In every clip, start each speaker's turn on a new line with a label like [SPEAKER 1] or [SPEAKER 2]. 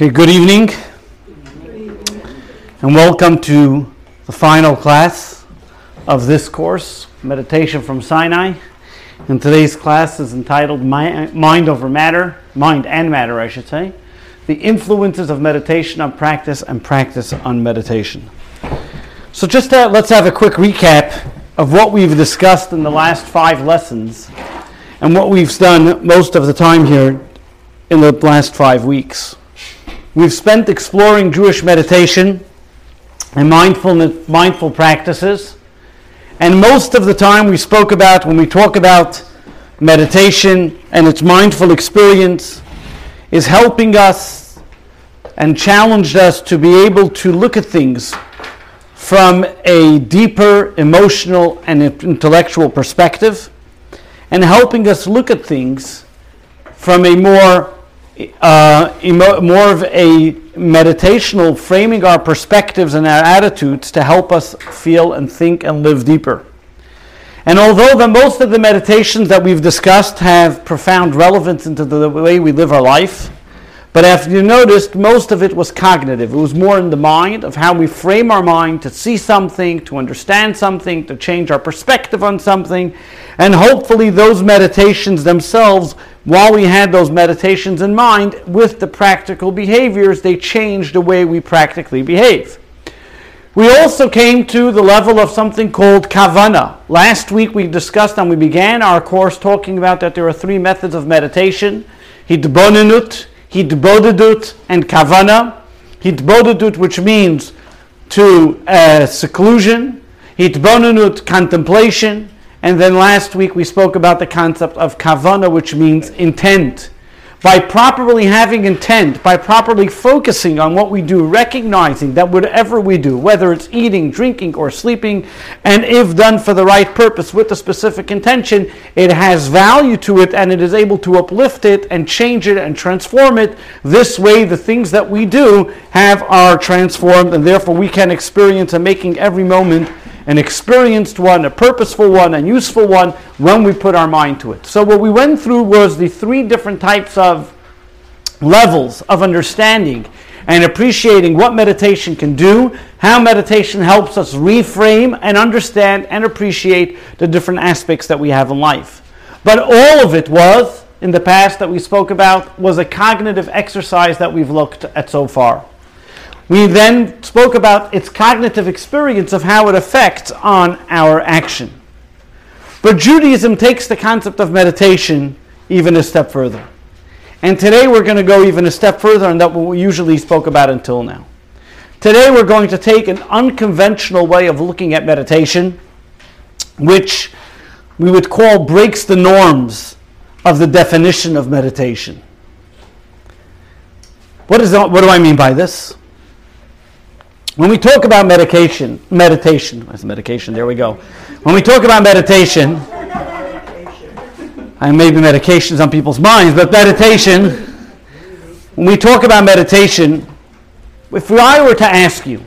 [SPEAKER 1] Okay, good evening, and welcome to the final class of this course, Meditation from Sinai. And today's class is entitled Mind Over Matter, Mind and Matter, I should say, the influences of meditation on practice and practice on meditation. So, just uh, let's have a quick recap of what we've discussed in the last five lessons and what we've done most of the time here in the last five weeks. We've spent exploring Jewish meditation and mindfulness, mindful practices. And most of the time we spoke about, when we talk about meditation and its mindful experience, is helping us and challenged us to be able to look at things from a deeper emotional and intellectual perspective, and helping us look at things from a more uh, emo- more of a meditational framing our perspectives and our attitudes to help us feel and think and live deeper. And although the most of the meditations that we've discussed have profound relevance into the way we live our life, but as you noticed, most of it was cognitive. It was more in the mind of how we frame our mind to see something, to understand something, to change our perspective on something. And hopefully, those meditations themselves, while we had those meditations in mind, with the practical behaviors, they changed the way we practically behave. We also came to the level of something called kavana. Last week we discussed and we began our course talking about that there are three methods of meditation. Hitbonenut, hitbodedut, and kavana. Hitbodedut, which means to uh, seclusion. Hitbonenut, contemplation. And then last week we spoke about the concept of kavana, which means intent by properly having intent, by properly focusing on what we do, recognizing that whatever we do, whether it's eating, drinking, or sleeping, and if done for the right purpose with a specific intention, it has value to it and it is able to uplift it and change it and transform it. This way, the things that we do have are transformed, and therefore we can experience and making every moment an experienced one, a purposeful one, a useful one when we put our mind to it. So, what we went through was the three different types of levels of understanding and appreciating what meditation can do, how meditation helps us reframe and understand and appreciate the different aspects that we have in life. But all of it was, in the past that we spoke about, was a cognitive exercise that we've looked at so far. We then spoke about its cognitive experience of how it affects on our action. But Judaism takes the concept of meditation even a step further. And today we're going to go even a step further than that what we usually spoke about until now. Today we're going to take an unconventional way of looking at meditation, which we would call breaks the norms of the definition of meditation. What, is, what do I mean by this? When we talk about medication, meditation, where's medication? There we go. When we talk about meditation, I may be medications on people's minds, but meditation, when we talk about meditation, if I were to ask you,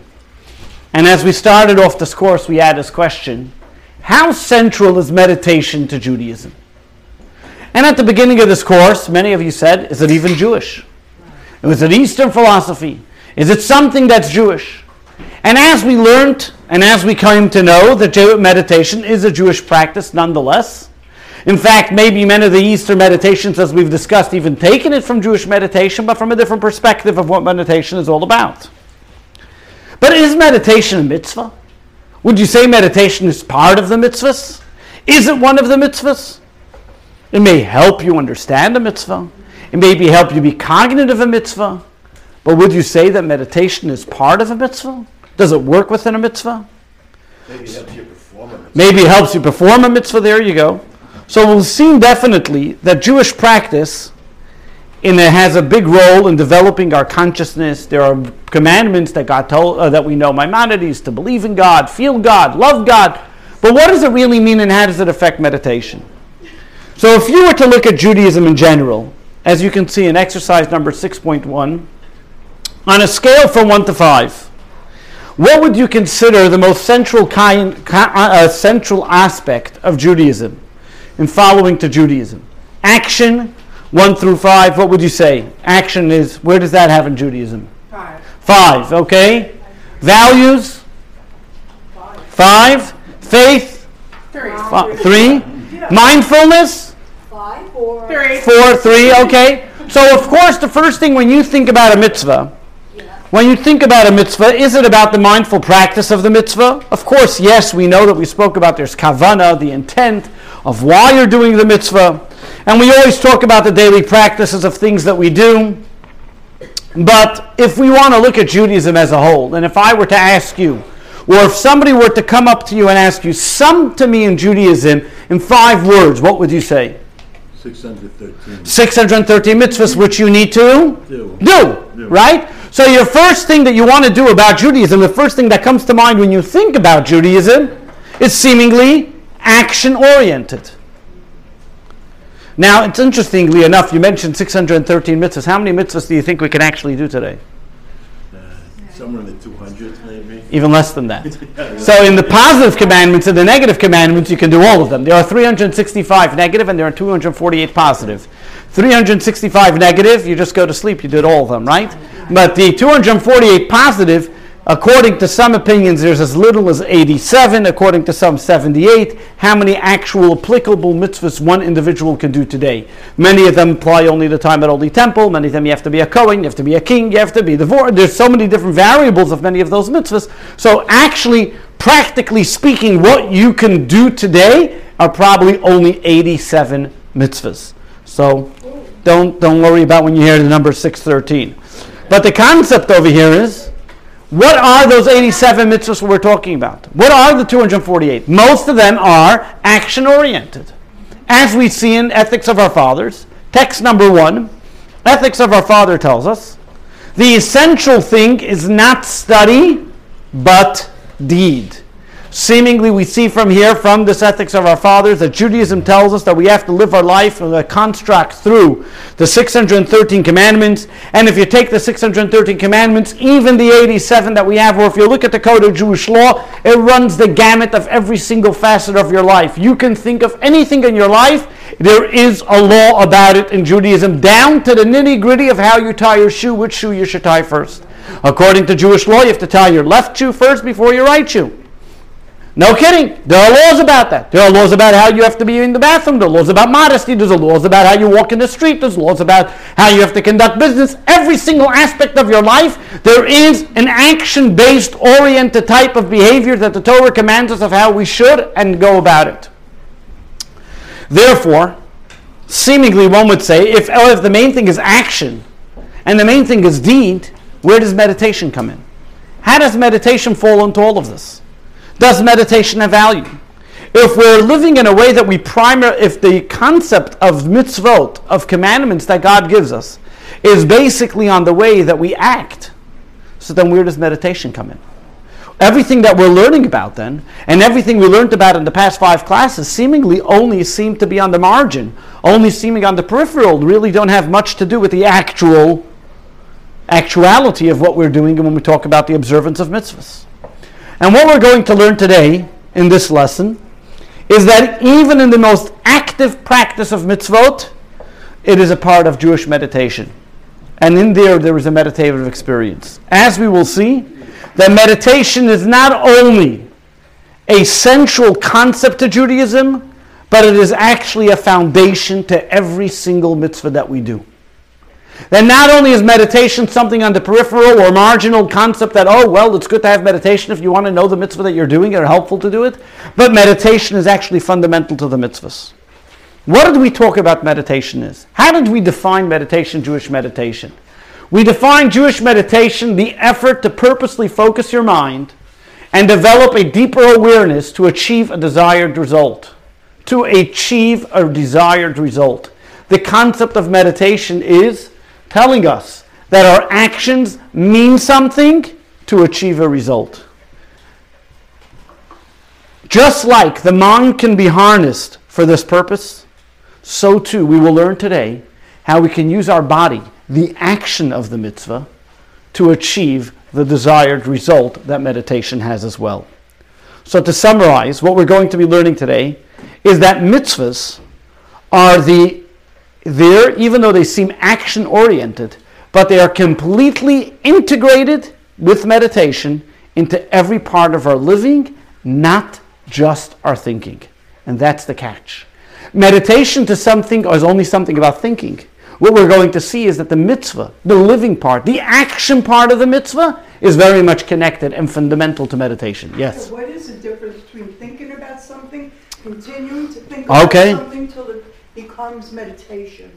[SPEAKER 1] and as we started off this course, we had this question how central is meditation to Judaism? And at the beginning of this course, many of you said, is it even Jewish? It was an Eastern philosophy. Is it something that's Jewish? And as we learned and as we came to know that meditation is a Jewish practice nonetheless, in fact, maybe many of the Eastern meditations, as we've discussed, even taken it from Jewish meditation, but from a different perspective of what meditation is all about. But is meditation a mitzvah? Would you say meditation is part of the mitzvahs? Is it one of the mitzvahs? It may help you understand a mitzvah. It may be help you be cognitive of a mitzvah. But would you say that meditation is part of a mitzvah? Does it work within a mitzvah?
[SPEAKER 2] Maybe it helps you perform a mitzvah.
[SPEAKER 1] Maybe it helps you perform a mitzvah. There you go. So we'll see definitely that Jewish practice in it has a big role in developing our consciousness. There are commandments that God told uh, that we know Maimonides to believe in God, feel God, love God. But what does it really mean, and how does it affect meditation? So, if you were to look at Judaism in general, as you can see in exercise number six point one, on a scale from one to five, what would you consider the most central kind, uh, central aspect of Judaism? in following to Judaism? Action, 1 through 5, what would you say? Action is, where does that have in Judaism?
[SPEAKER 3] Five.
[SPEAKER 1] 5, okay? Values? 5. Faith?
[SPEAKER 3] Three.
[SPEAKER 1] Fi- 3. Mindfulness?
[SPEAKER 4] Five, four.
[SPEAKER 3] Three.
[SPEAKER 1] Four, three, okay. So, of course, the first thing when you think about a mitzvah, when you think about a mitzvah, is it about the mindful practice of the mitzvah? Of course, yes, we know that we spoke about there's kavana, the intent of why you're doing the mitzvah. And we always talk about the daily practices of things that we do. But if we want to look at Judaism as a whole, and if I were to ask you, or if somebody were to come up to you and ask you, sum to me in Judaism in five words, what would you say?
[SPEAKER 2] 613.
[SPEAKER 1] 613 mitzvahs which you need to
[SPEAKER 2] Do.
[SPEAKER 1] do,
[SPEAKER 2] Do.
[SPEAKER 1] right? So your first thing that you want to do about Judaism, the first thing that comes to mind when you think about Judaism is seemingly action oriented. Now, it's interestingly enough, you mentioned 613 mitzvahs. How many mitzvahs do you think we can actually do today?
[SPEAKER 2] Somewhere in the 200s, maybe.
[SPEAKER 1] Even less than that. So, in the positive commandments and the negative commandments, you can do all of them. There are 365 negative and there are 248 positive. 365 negative, you just go to sleep, you did all of them, right? But the 248 positive, according to some opinions, there's as little as 87, according to some 78. How many actual applicable mitzvahs one individual can do today? Many of them apply only to time at Holy Temple. Many of them you have to be a Kohen, you have to be a king, you have to be divorced. There's so many different variables of many of those mitzvahs. So actually, practically speaking, what you can do today are probably only 87 mitzvahs. So don't, don't worry about when you hear the number 613. But the concept over here is what are those 87 mitzvahs we're talking about? What are the 248? Most of them are action oriented. As we see in Ethics of Our Fathers, text number one, Ethics of Our Father tells us the essential thing is not study, but deed. Seemingly, we see from here, from this ethics of our fathers, that Judaism tells us that we have to live our life in a construct through the 613 commandments. And if you take the 613 commandments, even the 87 that we have, or if you look at the code of Jewish law, it runs the gamut of every single facet of your life. You can think of anything in your life, there is a law about it in Judaism, down to the nitty gritty of how you tie your shoe, which shoe you should tie first. According to Jewish law, you have to tie your left shoe first before your right shoe. No kidding. There are laws about that. There are laws about how you have to be in the bathroom. There are laws about modesty. There's laws about how you walk in the street. There's laws about how you have to conduct business. Every single aspect of your life, there is an action based, oriented type of behavior that the Torah commands us of how we should and go about it. Therefore, seemingly one would say if, oh, if the main thing is action and the main thing is deed, where does meditation come in? How does meditation fall into all of this? Does meditation have value? If we're living in a way that we primar, if the concept of mitzvot, of commandments that God gives us, is basically on the way that we act, so then where does meditation come in? Everything that we're learning about then, and everything we learned about in the past five classes, seemingly only seem to be on the margin, only seeming on the peripheral, really don't have much to do with the actual actuality of what we're doing when we talk about the observance of mitzvahs. And what we're going to learn today in this lesson is that even in the most active practice of mitzvot, it is a part of Jewish meditation. And in there, there is a meditative experience. As we will see, that meditation is not only a central concept to Judaism, but it is actually a foundation to every single mitzvah that we do. Then not only is meditation something on the peripheral or marginal concept that, oh, well, it's good to have meditation if you want to know the mitzvah that you're doing or helpful to do it, but meditation is actually fundamental to the mitzvahs. What did we talk about meditation is? How did we define meditation, Jewish meditation? We define Jewish meditation the effort to purposely focus your mind and develop a deeper awareness to achieve a desired result. To achieve a desired result. The concept of meditation is telling us that our actions mean something to achieve a result. Just like the mind can be harnessed for this purpose, so too we will learn today how we can use our body, the action of the mitzvah, to achieve the desired result that meditation has as well. So, to summarize, what we're going to be learning today is that mitzvahs are the there, even though they seem action oriented, but they are completely integrated with meditation into every part of our living, not just our thinking. And that's the catch. Meditation to something is only something about thinking. What we're going to see is that the mitzvah, the living part, the action part of the mitzvah, is very much connected and fundamental to meditation. Yes?
[SPEAKER 3] So what is the difference between thinking about something, continuing to think about
[SPEAKER 1] Okay.
[SPEAKER 3] something till it becomes meditation?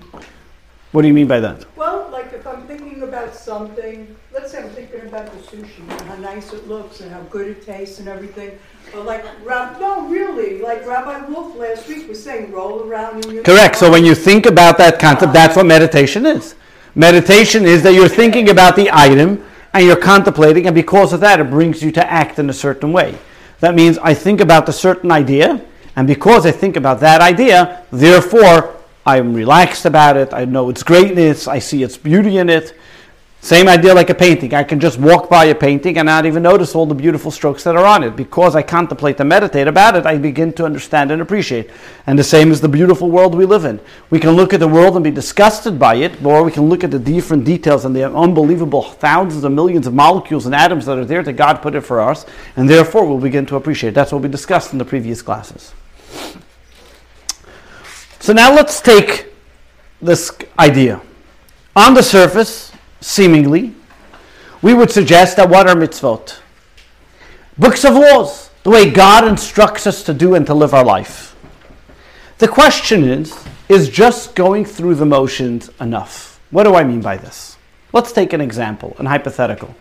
[SPEAKER 1] What do you mean by that?
[SPEAKER 3] Well, like if I'm thinking about something, let's say I'm thinking about the sushi and how nice it looks and how good it tastes and everything. But like, Rab, no, really, like Rabbi Wolf last week was saying, roll around in your.
[SPEAKER 1] Correct. So when you think about that concept, that's what meditation is. Meditation is that you're thinking about the item and you're contemplating, and because of that, it brings you to act in a certain way. That means I think about the certain idea, and because I think about that idea, therefore I'm relaxed about it. I know its greatness. I see its beauty in it. Same idea like a painting. I can just walk by a painting and not even notice all the beautiful strokes that are on it. Because I contemplate and meditate about it, I begin to understand and appreciate. And the same is the beautiful world we live in. We can look at the world and be disgusted by it, or we can look at the different details and the unbelievable thousands of millions of molecules and atoms that are there that God put it for us, and therefore we'll begin to appreciate. That's what we discussed in the previous classes. So now let's take this idea. On the surface, seemingly, we would suggest that what are mitzvot? Books of laws, the way God instructs us to do and to live our life. The question is, is just going through the motions enough? What do I mean by this? Let's take an example, an hypothetical.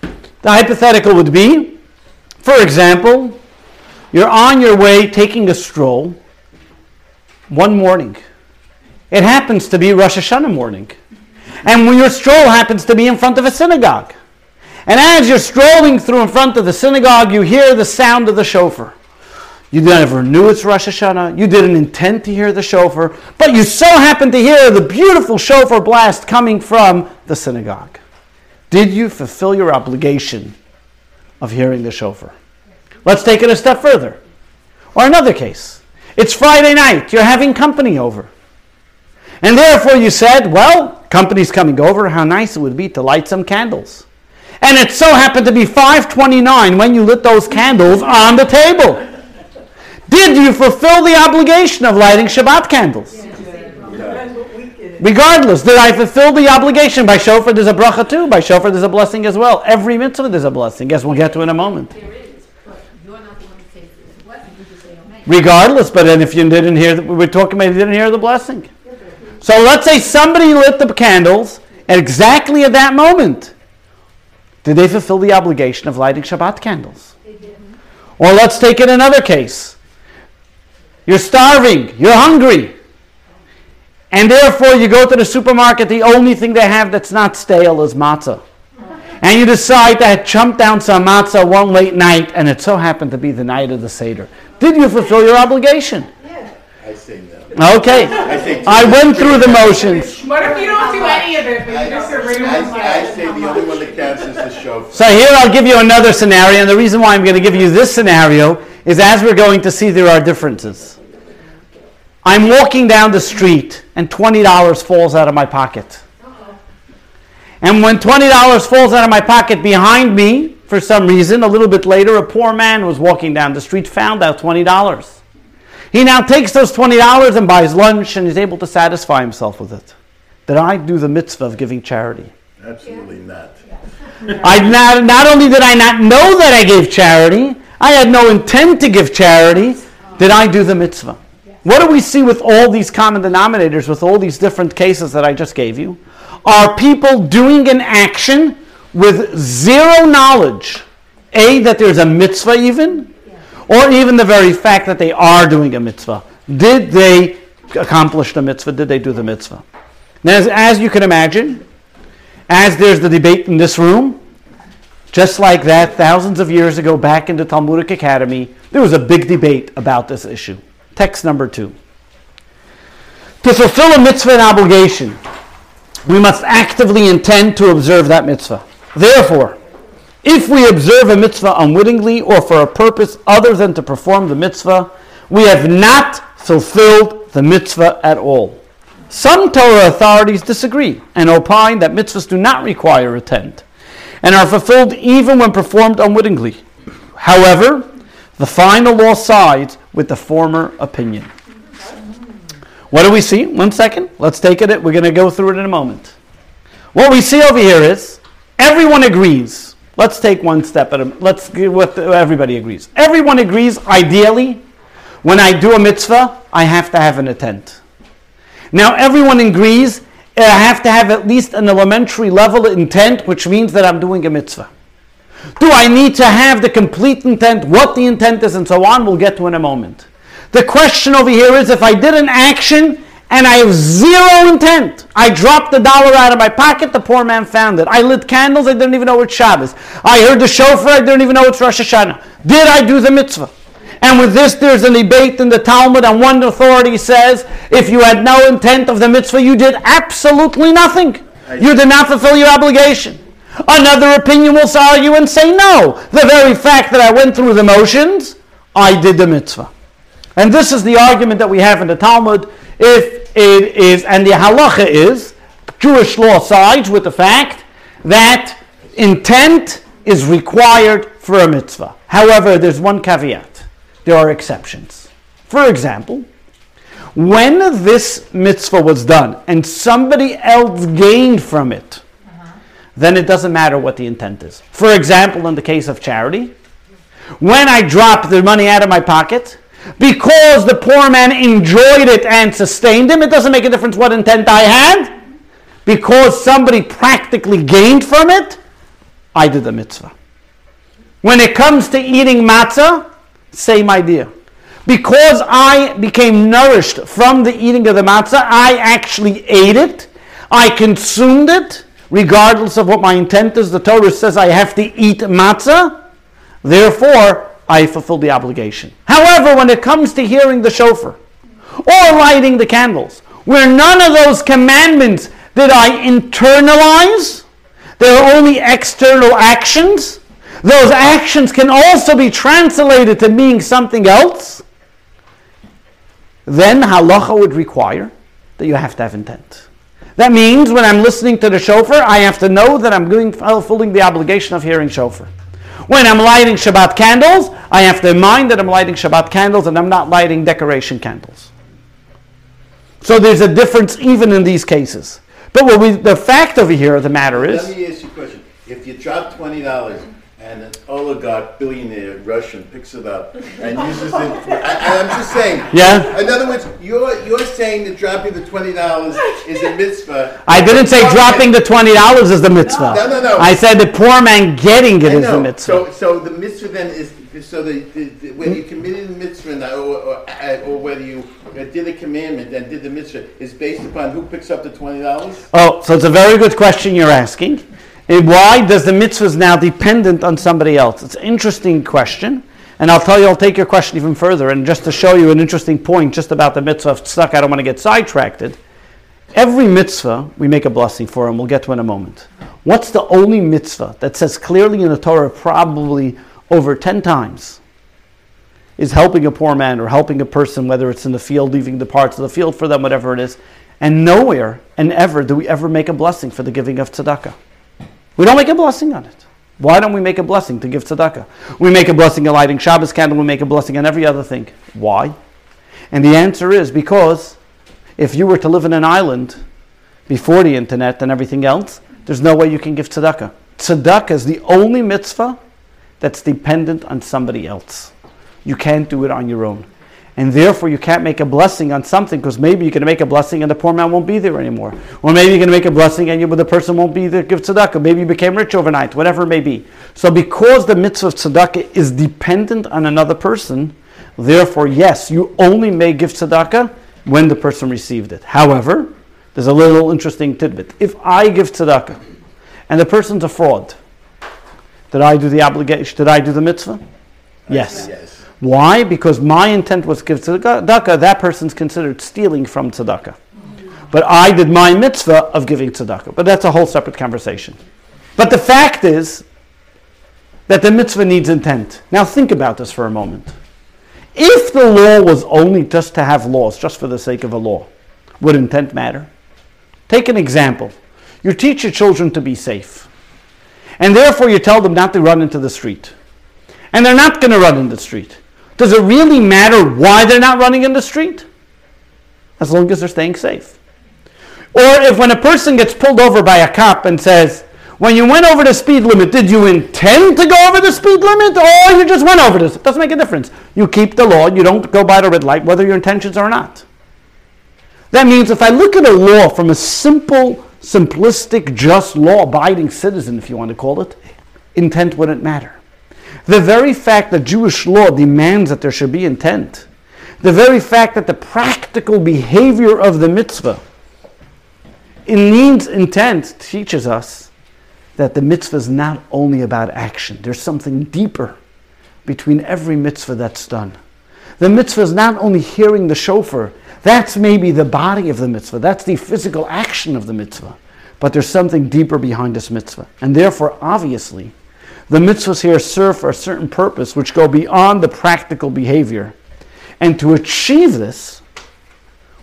[SPEAKER 1] The hypothetical would be, for example, you're on your way taking a stroll one morning. It happens to be Rosh Hashanah morning. And when your stroll happens to be in front of a synagogue. And as you're strolling through in front of the synagogue, you hear the sound of the shofar. You never knew it's Rosh Hashanah. You didn't intend to hear the shofar, but you so happened to hear the beautiful shofar blast coming from the synagogue. Did you fulfill your obligation of hearing the shofar? Let's take it a step further. Or another case. It's Friday night. You're having company over. And therefore you said, well, company's coming over. How nice it would be to light some candles. And it so happened to be 529 when you lit those candles on the table. Did you fulfill the obligation of lighting Shabbat candles? Regardless, did I fulfill the obligation? By shofar, there's a bracha too. By shofar, there's a blessing as well. Every mitzvah, there's a blessing. Guess we'll get to in a moment.
[SPEAKER 4] There is, but you're not the one that says it's a blessing, you just say amen.
[SPEAKER 1] Regardless, but then if you didn't hear, the, we're talking about you didn't hear the blessing. So let's say somebody lit the candles at exactly at that moment. Did they fulfill the obligation of lighting Shabbat candles? Or let's take it another case. You're starving, you're hungry, and therefore you go to the supermarket, the only thing they have that's not stale is matzah. And you decide to chump down some matzah one late night, and it so happened to be the night of the Seder. Did you fulfill your obligation? Yeah.
[SPEAKER 2] I say no.
[SPEAKER 1] Okay.
[SPEAKER 2] I say.
[SPEAKER 1] I went through the motions.
[SPEAKER 5] What if you don't do any of it, but you just are reading
[SPEAKER 2] I, I say the only one that counts is the shofar.
[SPEAKER 1] So here I'll give you another scenario, and the reason why I'm going to give you this scenario is as we're going to see there are differences. I'm walking down the street and $20 falls out of my pocket. And when $20 falls out of my pocket behind me, for some reason, a little bit later, a poor man was walking down the street, found out $20. He now takes those $20 and buys lunch and is able to satisfy himself with it. Did I do the mitzvah of giving charity?
[SPEAKER 2] Absolutely not.
[SPEAKER 1] I not, not only did I not know that I gave charity, I had no intent to give charity. Did I do the mitzvah? What do we see with all these common denominators, with all these different cases that I just gave you? Are people doing an action with zero knowledge? A, that there's a mitzvah even, or even the very fact that they are doing a mitzvah. Did they accomplish the mitzvah? Did they do the mitzvah? Now, as, as you can imagine, as there's the debate in this room, just like that, thousands of years ago, back in the Talmudic Academy, there was a big debate about this issue. Text number two. To fulfill a mitzvah and obligation, we must actively intend to observe that mitzvah. Therefore, if we observe a mitzvah unwittingly or for a purpose other than to perform the mitzvah, we have not fulfilled the mitzvah at all. Some Torah authorities disagree and opine that mitzvahs do not require a tent and are fulfilled even when performed unwittingly. However, the final law sides with the former opinion. What do we see? One second. Let's take it. We're going to go through it in a moment. What we see over here is everyone agrees. Let's take one step at a let's what everybody agrees. Everyone agrees ideally when I do a mitzvah, I have to have an intent. Now everyone agrees eh, I have to have at least an elementary level intent, which means that I'm doing a mitzvah. Do I need to have the complete intent, what the intent is, and so on? We'll get to in a moment. The question over here is if I did an action and I have zero intent, I dropped the dollar out of my pocket, the poor man found it. I lit candles, I didn't even know it's Shabbos. I heard the shofar, I didn't even know it's Rosh Hashanah. Did I do the mitzvah? And with this, there's a debate in the Talmud, and one authority says if you had no intent of the mitzvah, you did absolutely nothing. You did not fulfill your obligation. Another opinion will argue and say, no, the very fact that I went through the motions, I did the mitzvah. And this is the argument that we have in the Talmud. If it is, and the halacha is, Jewish law sides with the fact that intent is required for a mitzvah. However, there's one caveat. There are exceptions. For example, when this mitzvah was done and somebody else gained from it, uh-huh. then it doesn't matter what the intent is. For example, in the case of charity, when I drop the money out of my pocket, because the poor man enjoyed it and sustained him, it doesn't make a difference what intent I had. Because somebody practically gained from it, I did the mitzvah. When it comes to eating matzah, same idea. Because I became nourished from the eating of the matzah, I actually ate it, I consumed it, regardless of what my intent is. The Torah says I have to eat matzah, therefore, I fulfill the obligation. However, when it comes to hearing the shofar or lighting the candles, where none of those commandments did I internalize, they're only external actions. Those actions can also be translated to mean something else. Then halacha would require that you have to have intent. That means when I'm listening to the shofar, I have to know that I'm fulfilling the obligation of hearing shofar. When I'm lighting Shabbat candles, I have to mind that I'm lighting Shabbat candles and I'm not lighting decoration candles. So there's a difference even in these cases. But what we, the fact over here of the matter is.
[SPEAKER 2] Let me ask you a question. If you drop twenty dollars and an oligarch billionaire Russian picks it up and uses it, for, I, I'm just saying.
[SPEAKER 1] Yeah.
[SPEAKER 2] In other words, you're you're saying that dropping the twenty dollars is a mitzvah.
[SPEAKER 1] I didn't say dropping the twenty dollars is the mitzvah.
[SPEAKER 2] No, no, no.
[SPEAKER 1] I said the poor man getting it is the mitzvah.
[SPEAKER 2] So, so the mitzvah then is so the, the, the when you committed the mitzvah or, or, or whether you uh, did a commandment and did the mitzvah is based upon who picks up the twenty dollars.
[SPEAKER 1] Oh, so it's a very good question you're asking. And why does the mitzvahs now dependent on somebody else? It's an interesting question. And I'll tell you, I'll take your question even further. And just to show you an interesting point just about the mitzvah of tzedakah, I don't want to get sidetracked. Every mitzvah we make a blessing for, and we'll get to in a moment. What's the only mitzvah that says clearly in the Torah, probably over 10 times, is helping a poor man or helping a person, whether it's in the field, leaving the parts of the field for them, whatever it is. And nowhere and ever do we ever make a blessing for the giving of tzedakah. We don't make a blessing on it. Why don't we make a blessing to give tzedakah? We make a blessing on lighting Shabbos candle, we make a blessing on every other thing. Why? And the answer is because if you were to live in an island before the internet and everything else, there's no way you can give tzedakah. Tzedakah is the only mitzvah that's dependent on somebody else. You can't do it on your own. And therefore, you can't make a blessing on something because maybe you're going to make a blessing and the poor man won't be there anymore. Or maybe you're going to make a blessing and you, the person won't be there, to give tzedakah. Maybe you became rich overnight, whatever it may be. So, because the mitzvah of tzedakah is dependent on another person, therefore, yes, you only may give tzedakah when the person received it. However, there's a little interesting tidbit. If I give tzedakah and the person's a fraud, did I do the obligation? Did I do the mitzvah? Yes.
[SPEAKER 2] Yes.
[SPEAKER 1] Why? Because my intent was to give tzedakah. That person's considered stealing from tzedakah. But I did my mitzvah of giving tzedakah. But that's a whole separate conversation. But the fact is that the mitzvah needs intent. Now think about this for a moment. If the law was only just to have laws, just for the sake of a law, would intent matter? Take an example. You teach your children to be safe, and therefore you tell them not to run into the street. And they're not going to run in the street. Does it really matter why they're not running in the street? As long as they're staying safe. Or if when a person gets pulled over by a cop and says, when you went over the speed limit, did you intend to go over the speed limit or you just went over this? It doesn't make a difference. You keep the law, you don't go by the red light, whether your intentions are or not. That means if I look at a law from a simple, simplistic, just law abiding citizen, if you want to call it, intent wouldn't matter. The very fact that Jewish law demands that there should be intent, the very fact that the practical behavior of the mitzvah it needs intent teaches us that the mitzvah is not only about action, there's something deeper between every mitzvah that's done. The mitzvah is not only hearing the shofar, that's maybe the body of the mitzvah, that's the physical action of the mitzvah. But there's something deeper behind this mitzvah. And therefore, obviously, the mitzvahs here serve for a certain purpose which go beyond the practical behavior. And to achieve this,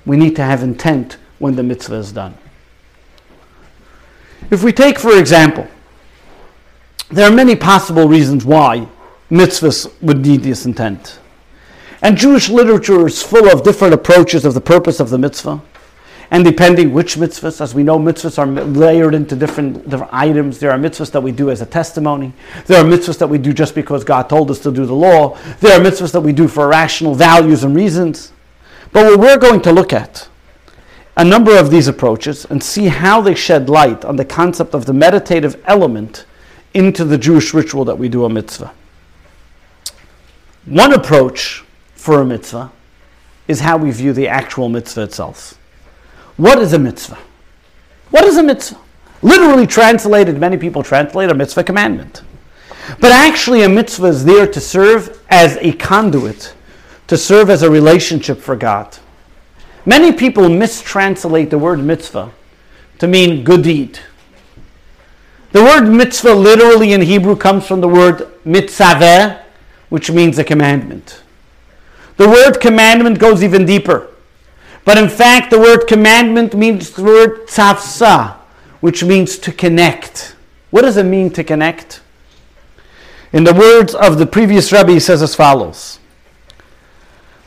[SPEAKER 1] we need to have intent when the mitzvah is done. If we take, for example, there are many possible reasons why mitzvahs would need this intent. And Jewish literature is full of different approaches of the purpose of the mitzvah. And depending which mitzvahs, as we know, mitzvahs are layered into different, different items. There are mitzvahs that we do as a testimony. There are mitzvahs that we do just because God told us to do the law. There are mitzvahs that we do for rational values and reasons. But what we're going to look at a number of these approaches and see how they shed light on the concept of the meditative element into the Jewish ritual that we do a mitzvah. One approach for a mitzvah is how we view the actual mitzvah itself. What is a mitzvah? What is a mitzvah? Literally translated, many people translate a mitzvah commandment. But actually, a mitzvah is there to serve as a conduit, to serve as a relationship for God. Many people mistranslate the word mitzvah to mean good deed. The word mitzvah literally in Hebrew comes from the word mitzaveh, which means a commandment. The word commandment goes even deeper. But in fact, the word commandment means the word tzavsa, which means to connect. What does it mean to connect? In the words of the previous Rebbe, he says as follows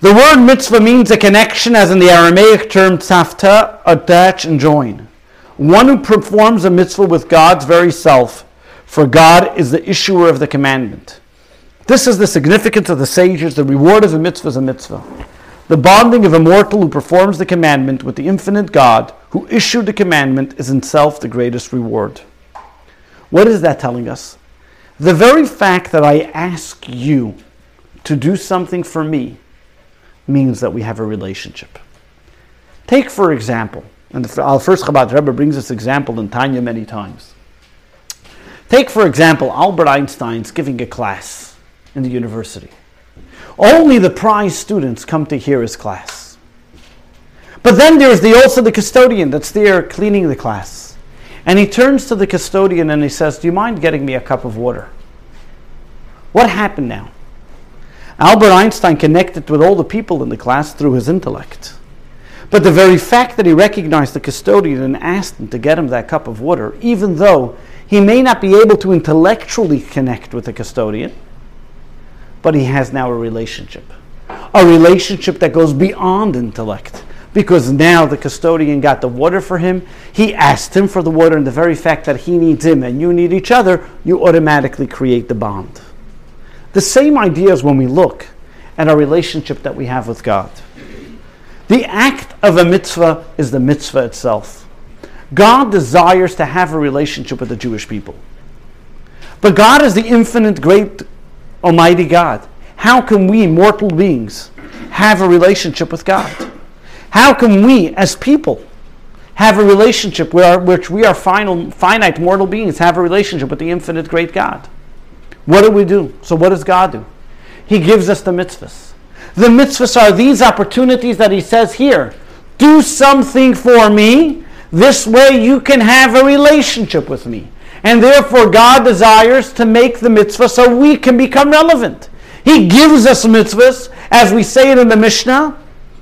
[SPEAKER 1] the word mitzvah means a connection, as in the Aramaic term tzavta, attach and join. One who performs a mitzvah with God's very self, for God is the issuer of the commandment. This is the significance of the sages. The reward of a mitzvah is a mitzvah. The bonding of a mortal who performs the commandment with the infinite God, who issued the commandment, is in self the greatest reward. What is that telling us? The very fact that I ask you to do something for me means that we have a relationship. Take, for example, and Al First Chabad Rebbe brings this example in Tanya many times. Take, for example, Albert Einstein's giving a class in the university. Only the prize students come to hear his class. But then there's the, also the custodian that's there cleaning the class. And he turns to the custodian and he says, Do you mind getting me a cup of water? What happened now? Albert Einstein connected with all the people in the class through his intellect. But the very fact that he recognized the custodian and asked him to get him that cup of water, even though he may not be able to intellectually connect with the custodian, but he has now a relationship. A relationship that goes beyond intellect. Because now the custodian got the water for him, he asked him for the water, and the very fact that he needs him and you need each other, you automatically create the bond. The same idea as when we look at our relationship that we have with God. The act of a mitzvah is the mitzvah itself. God desires to have a relationship with the Jewish people. But God is the infinite, great, almighty God. How can we, mortal beings, have a relationship with God? How can we, as people, have a relationship where, which we are final, finite mortal beings, have a relationship with the infinite, great God? What do we do? So, what does God do? He gives us the mitzvahs. The mitzvahs are these opportunities that He says here do something for me. This way you can have a relationship with me. And therefore, God desires to make the mitzvah so we can become relevant. He gives us mitzvahs, as we say it in the Mishnah,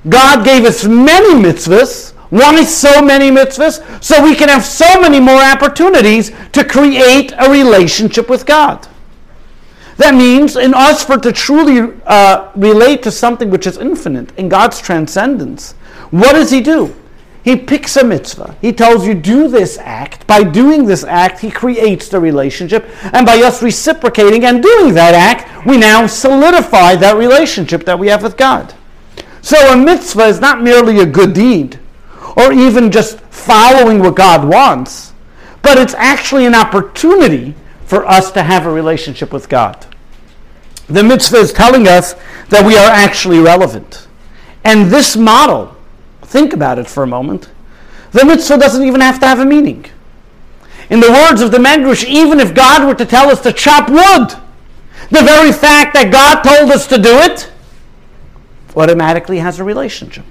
[SPEAKER 1] God gave us many mitzvahs. Why so many mitzvahs? So we can have so many more opportunities to create a relationship with God. That means, in us, for to truly uh, relate to something which is infinite, in God's transcendence, what does He do? He picks a mitzvah. He tells you, do this act. By doing this act, He creates the relationship. And by us reciprocating and doing that act, we now solidify that relationship that we have with God. So a mitzvah is not merely a good deed or even just following what God wants, but it's actually an opportunity for us to have a relationship with God. The mitzvah is telling us that we are actually relevant. And this model, think about it for a moment, the mitzvah doesn't even have to have a meaning. In the words of the Medrash, even if God were to tell us to chop wood, the very fact that God told us to do it automatically has a relationship.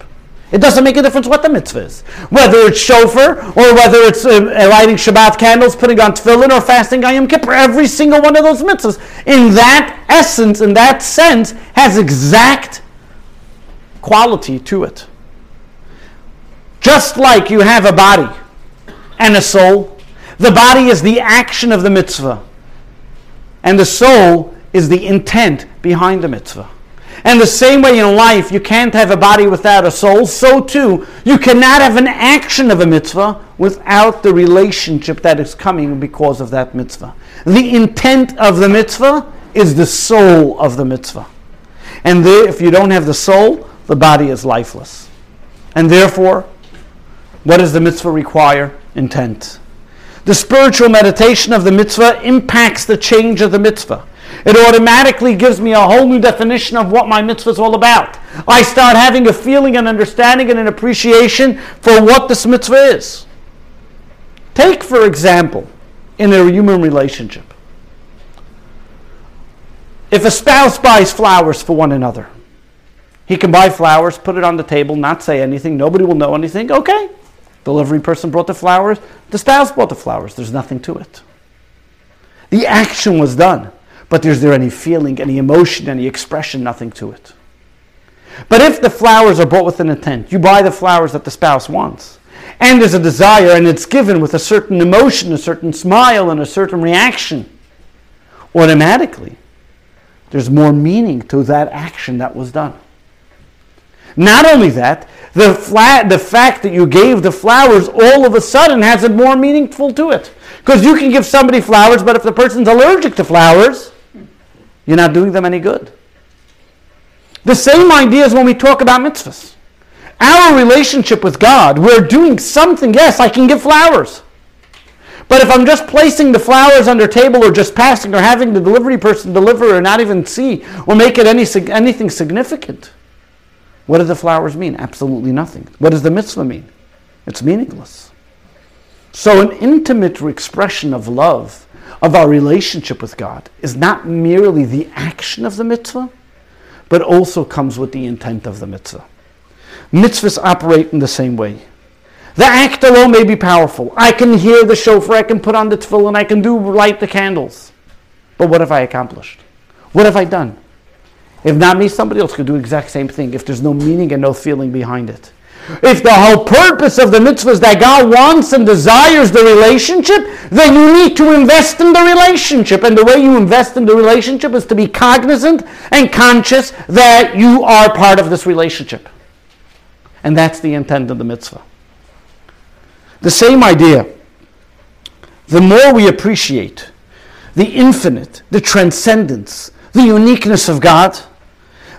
[SPEAKER 1] It doesn't make a difference what the mitzvah is. Whether it's shofar, or whether it's uh, lighting Shabbat candles, putting on tefillin, or fasting Yom Kippur, every single one of those mitzvahs, in that essence, in that sense, has exact quality to it. Just like you have a body and a soul, the body is the action of the mitzvah, and the soul is the intent behind the mitzvah. And the same way in life, you can't have a body without a soul, so too, you cannot have an action of a mitzvah without the relationship that is coming because of that mitzvah. The intent of the mitzvah is the soul of the mitzvah. And there, if you don't have the soul, the body is lifeless. And therefore, what does the mitzvah require? Intent. The spiritual meditation of the mitzvah impacts the change of the mitzvah. It automatically gives me a whole new definition of what my mitzvah is all about. I start having a feeling and understanding and an appreciation for what this mitzvah is. Take, for example, in a human relationship. If a spouse buys flowers for one another, he can buy flowers, put it on the table, not say anything, nobody will know anything. Okay, delivery person brought the flowers, the spouse brought the flowers, there's nothing to it. The action was done but is there any feeling, any emotion, any expression? Nothing to it. But if the flowers are bought with an intent, you buy the flowers that the spouse wants, and there's a desire, and it's given with a certain emotion, a certain smile, and a certain reaction, automatically there's more meaning to that action that was done. Not only that, the, flat, the fact that you gave the flowers all of a sudden has it more meaningful to it. Because you can give somebody flowers, but if the person's allergic to flowers, you're not doing them any good. The same idea is when we talk about mitzvahs. Our relationship with God, we're doing something. Yes, I can give flowers. But if I'm just placing the flowers under table or just passing or having the delivery person deliver or not even see or make it any, anything significant, what do the flowers mean? Absolutely nothing. What does the mitzvah mean? It's meaningless. So, an intimate expression of love of our relationship with God is not merely the action of the mitzvah, but also comes with the intent of the mitzvah. Mitzvahs operate in the same way. The act alone may be powerful. I can hear the shofar, I can put on the tefillin, I can do light the candles. But what have I accomplished? What have I done? If not me, somebody else could do exact same thing if there's no meaning and no feeling behind it. If the whole purpose of the mitzvah is that God wants and desires the relationship, then you need to invest in the relationship. And the way you invest in the relationship is to be cognizant and conscious that you are part of this relationship. And that's the intent of the mitzvah. The same idea. The more we appreciate the infinite, the transcendence, the uniqueness of God,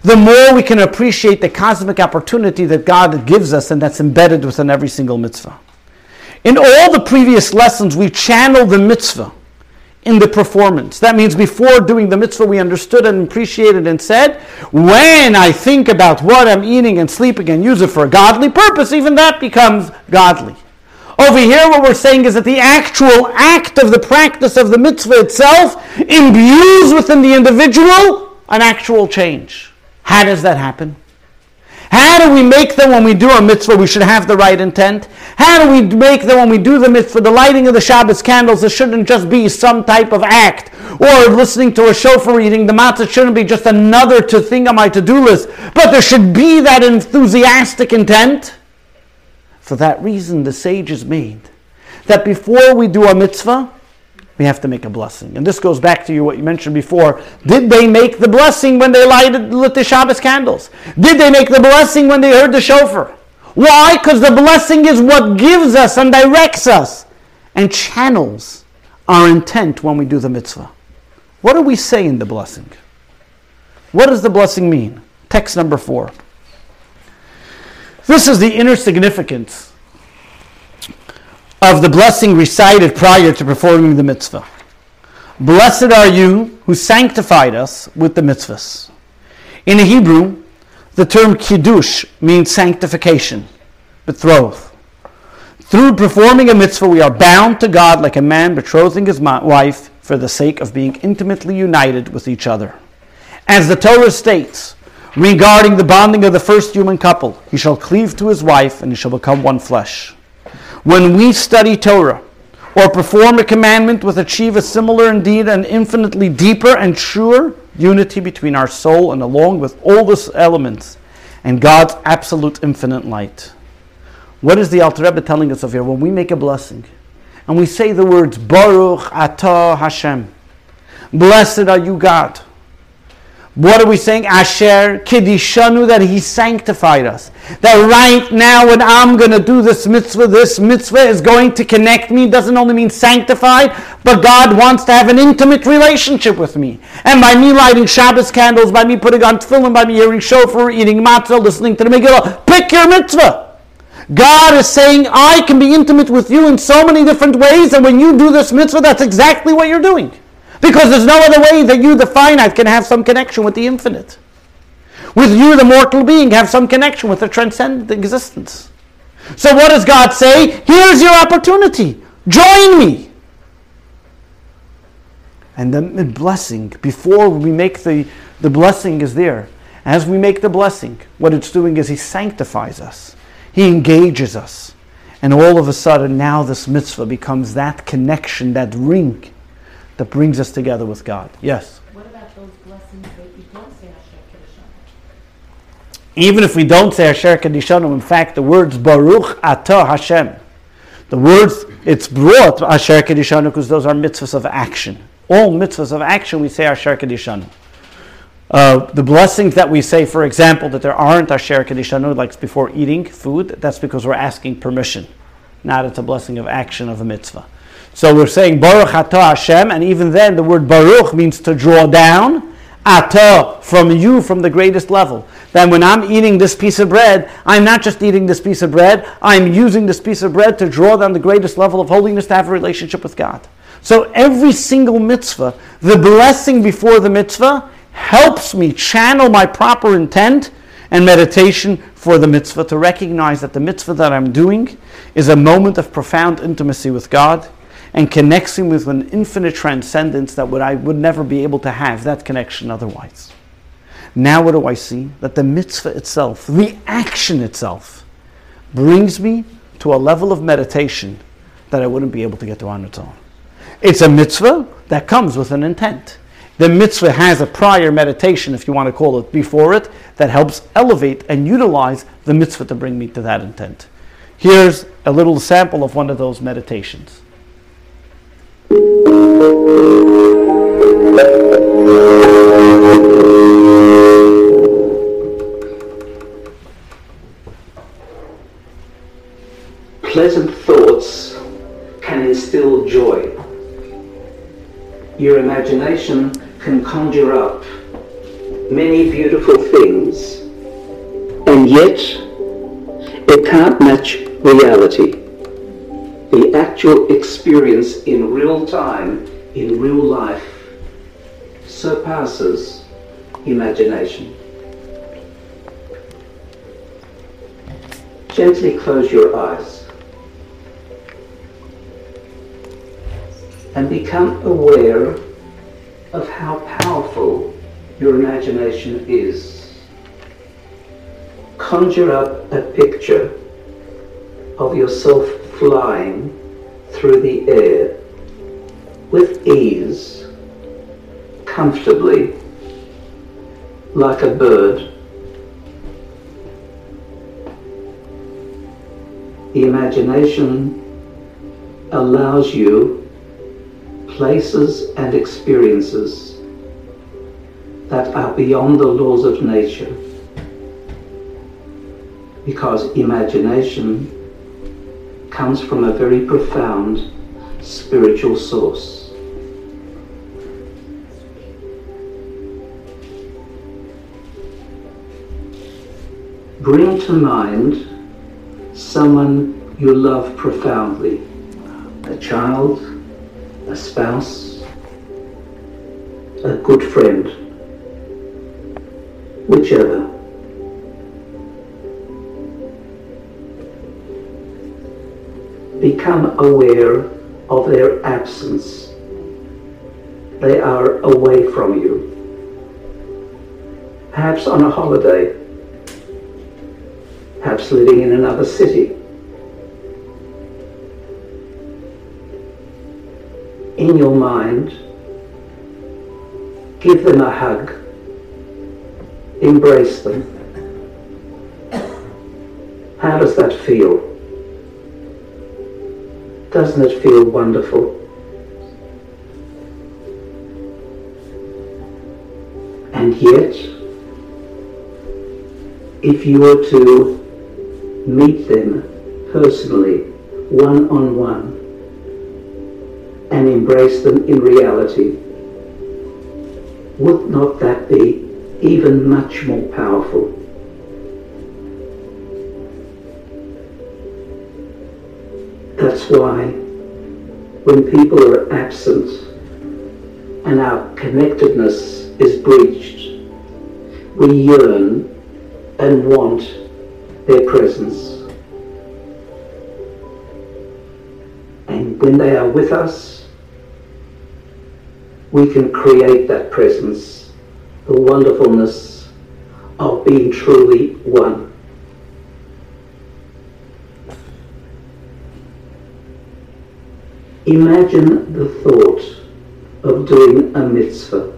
[SPEAKER 1] the more we can appreciate the cosmic opportunity that God gives us and that's embedded within every single mitzvah. In all the previous lessons, we channeled the mitzvah in the performance. That means before doing the mitzvah, we understood and appreciated and said, when I think about what I'm eating and sleeping and use it for a godly purpose, even that becomes godly. Over here, what we're saying is that the actual act of the practice of the mitzvah itself imbues within the individual an actual change. How does that happen? How do we make them when we do a mitzvah? We should have the right intent. How do we make them when we do the mitzvah? The lighting of the Shabbos candles, it shouldn't just be some type of act. Or listening to a shofar eating the matzah shouldn't be just another to thing on my to-do list. But there should be that enthusiastic intent. For that reason, the sages made that before we do a mitzvah, we have to make a blessing. And this goes back to you what you mentioned before. Did they make the blessing when they lighted lit the Shabbos candles? Did they make the blessing when they heard the shofar? Why? Because the blessing is what gives us and directs us and channels our intent when we do the mitzvah. What do we say in the blessing? What does the blessing mean? Text number four. This is the inner significance of the blessing recited prior to performing the mitzvah. Blessed are you who sanctified us with the mitzvahs. In Hebrew, the term kiddush means sanctification, betrothed. Through performing a mitzvah, we are bound to God like a man betrothing his wife for the sake of being intimately united with each other. As the Torah states regarding the bonding of the first human couple, he shall cleave to his wife and he shall become one flesh. When we study Torah or perform a commandment, we achieve a similar, indeed, and infinitely deeper and truer unity between our soul and along with all the elements and God's absolute infinite light. What is the Alter Rebbe telling us of here? When we make a blessing and we say the words Baruch Atah Hashem, blessed are you God. What are we saying? Asher Kiddishanu, that He sanctified us. That right now, when I'm going to do this mitzvah, this mitzvah is going to connect me. Doesn't only mean sanctified, but God wants to have an intimate relationship with me. And by me lighting Shabbos candles, by me putting on tefillin, by me hearing shofar, eating matzah, listening to the Megillah, pick your mitzvah. God is saying, I can be intimate with you in so many different ways, and when you do this mitzvah, that's exactly what you're doing. Because there's no other way that you, the finite, can have some connection with the infinite. With you, the mortal being, have some connection with the transcendent existence. So what does God say? Here's your opportunity. Join me. And the blessing, before we make the, the blessing is there. As we make the blessing, what it's doing is He sanctifies us. He engages us. And all of a sudden, now this mitzvah becomes that connection, that ring that brings us together with God. Yes?
[SPEAKER 4] What about those blessings that you don't say Asher?
[SPEAKER 1] Even if we don't say Asher Kedishanu, in fact, the words Baruch Atah Hashem, the words, it's brought Asher Kedishanu because those are mitzvahs of action. All mitzvahs of action, we say Asher Kedishanu. Uh, the blessings that we say, for example, that there aren't Asher Kedishanu, like before eating food, that's because we're asking permission. Not it's a blessing of action of a mitzvah. So we're saying Baruch Atah Hashem, and even then the word Baruch means to draw down. Atah, from you, from the greatest level. Then when I'm eating this piece of bread, I'm not just eating this piece of bread, I'm using this piece of bread to draw down the greatest level of holiness to have a relationship with God. So every single mitzvah, the blessing before the mitzvah, helps me channel my proper intent and meditation for the mitzvah to recognize that the mitzvah that I'm doing is a moment of profound intimacy with God and connects him with an infinite transcendence that would, I would never be able to have that connection otherwise. Now, what do I see? That the mitzvah itself, the action itself, brings me to a level of meditation that I wouldn't be able to get to on its own. It's a mitzvah that comes with an intent. The mitzvah has a prior meditation, if you want to call it, before it, that helps elevate and utilize the mitzvah to bring me to that intent. Here's a little sample of one of those meditations.
[SPEAKER 6] Pleasant thoughts can instill joy. Your imagination can conjure up many beautiful things, and yet it can't match reality the actual experience in real time, in real life, surpasses imagination. Gently close your eyes and become aware of how powerful your imagination is. conjure up a picture of yourself flying through the air with ease, comfortably, like a bird. The imagination allows you places and experiences that are beyond the laws of nature because imagination comes from a very profound spiritual source. Bring to mind someone you love profoundly, a child, a spouse, a good friend, whichever. Become aware of their absence. They are away from you. Perhaps on a holiday, perhaps living in another city. In your mind, give them a hug, embrace them. How does that feel? Doesn't it feel wonderful? And yet, if you were to meet them personally, one on one, and embrace them in reality, would not that be even much more powerful? That's why when people are absent and our connectedness is breached, we yearn and want their presence. And when they are with us, we can create that presence, the wonderfulness of being truly one. Imagine the thought of doing a mitzvah.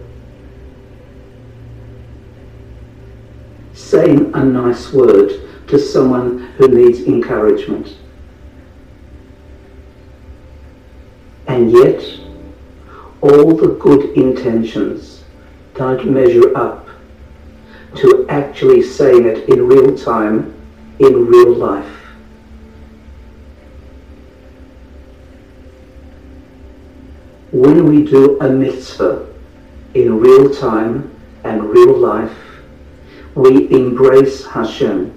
[SPEAKER 6] Saying a nice word to someone who needs encouragement. And yet, all the good intentions don't measure up to actually saying it in real time, in real life. When we do a mitzvah in real time and real life, we embrace Hashem.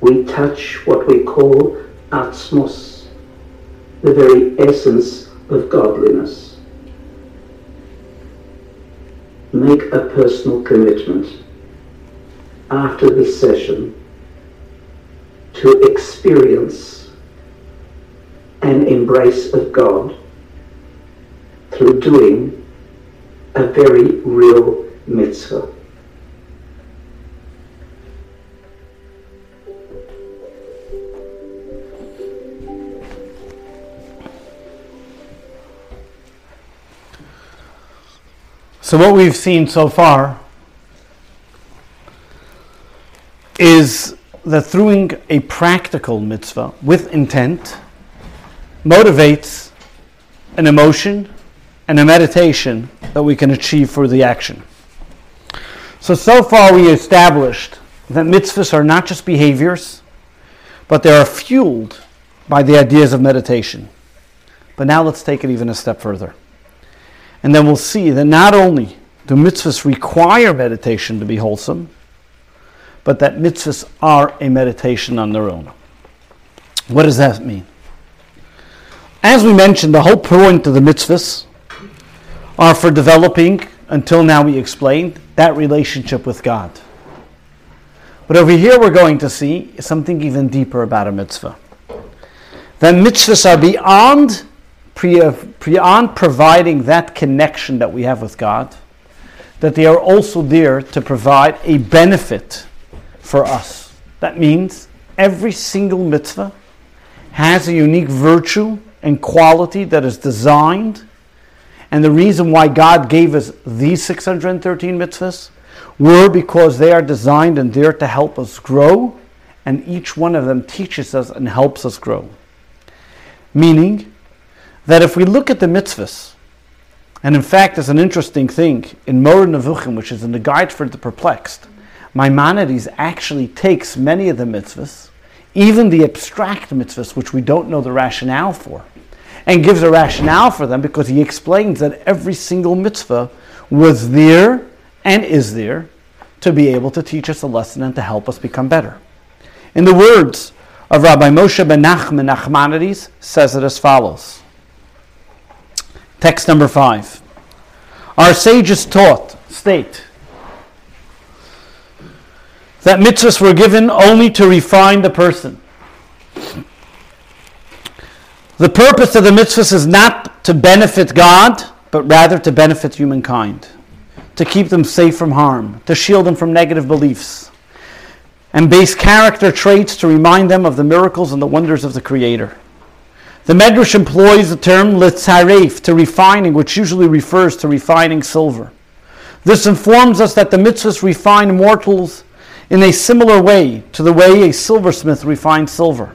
[SPEAKER 6] We touch what we call Atzmos, the very essence of godliness. Make a personal commitment after this session to experience an embrace of God through doing a very real mitzvah.
[SPEAKER 1] So, what we've seen so far is that doing a practical mitzvah with intent motivates an emotion and a meditation that we can achieve for the action. So, so far we established that mitzvahs are not just behaviors, but they are fueled by the ideas of meditation. But now let's take it even a step further. And then we'll see that not only do mitzvahs require meditation to be wholesome, but that mitzvahs are a meditation on their own. What does that mean? As we mentioned, the whole point of the mitzvahs are for developing, until now we explained, that relationship with God. But over here we're going to see something even deeper about a mitzvah. That mitzvahs are beyond, uh, beyond providing that connection that we have with God, that they are also there to provide a benefit for us. That means every single mitzvah has a unique virtue and quality that is designed. And the reason why God gave us these 613 mitzvahs were because they are designed and there to help us grow, and each one of them teaches us and helps us grow. Meaning that if we look at the mitzvahs, and in fact, it's an interesting thing in Moreh Nevuchim, which is in the Guide for the Perplexed. Maimonides actually takes many of the mitzvahs, even the abstract mitzvahs, which we don't know the rationale for, and gives a rationale for them because he explains that every single mitzvah was there and is there to be able to teach us a lesson and to help us become better. In the words of Rabbi Moshe ben Nachman Nachmanides, says it as follows. Text number five. Our sages taught, state, that mitzvahs were given only to refine the person. The purpose of the mitzvahs is not to benefit God, but rather to benefit humankind to keep them safe from harm, to shield them from negative beliefs, and base character traits to remind them of the miracles and the wonders of the Creator. The Medrash employs the term litzaref, to refining, which usually refers to refining silver. This informs us that the mitzvahs refine mortals in a similar way to the way a silversmith refines silver.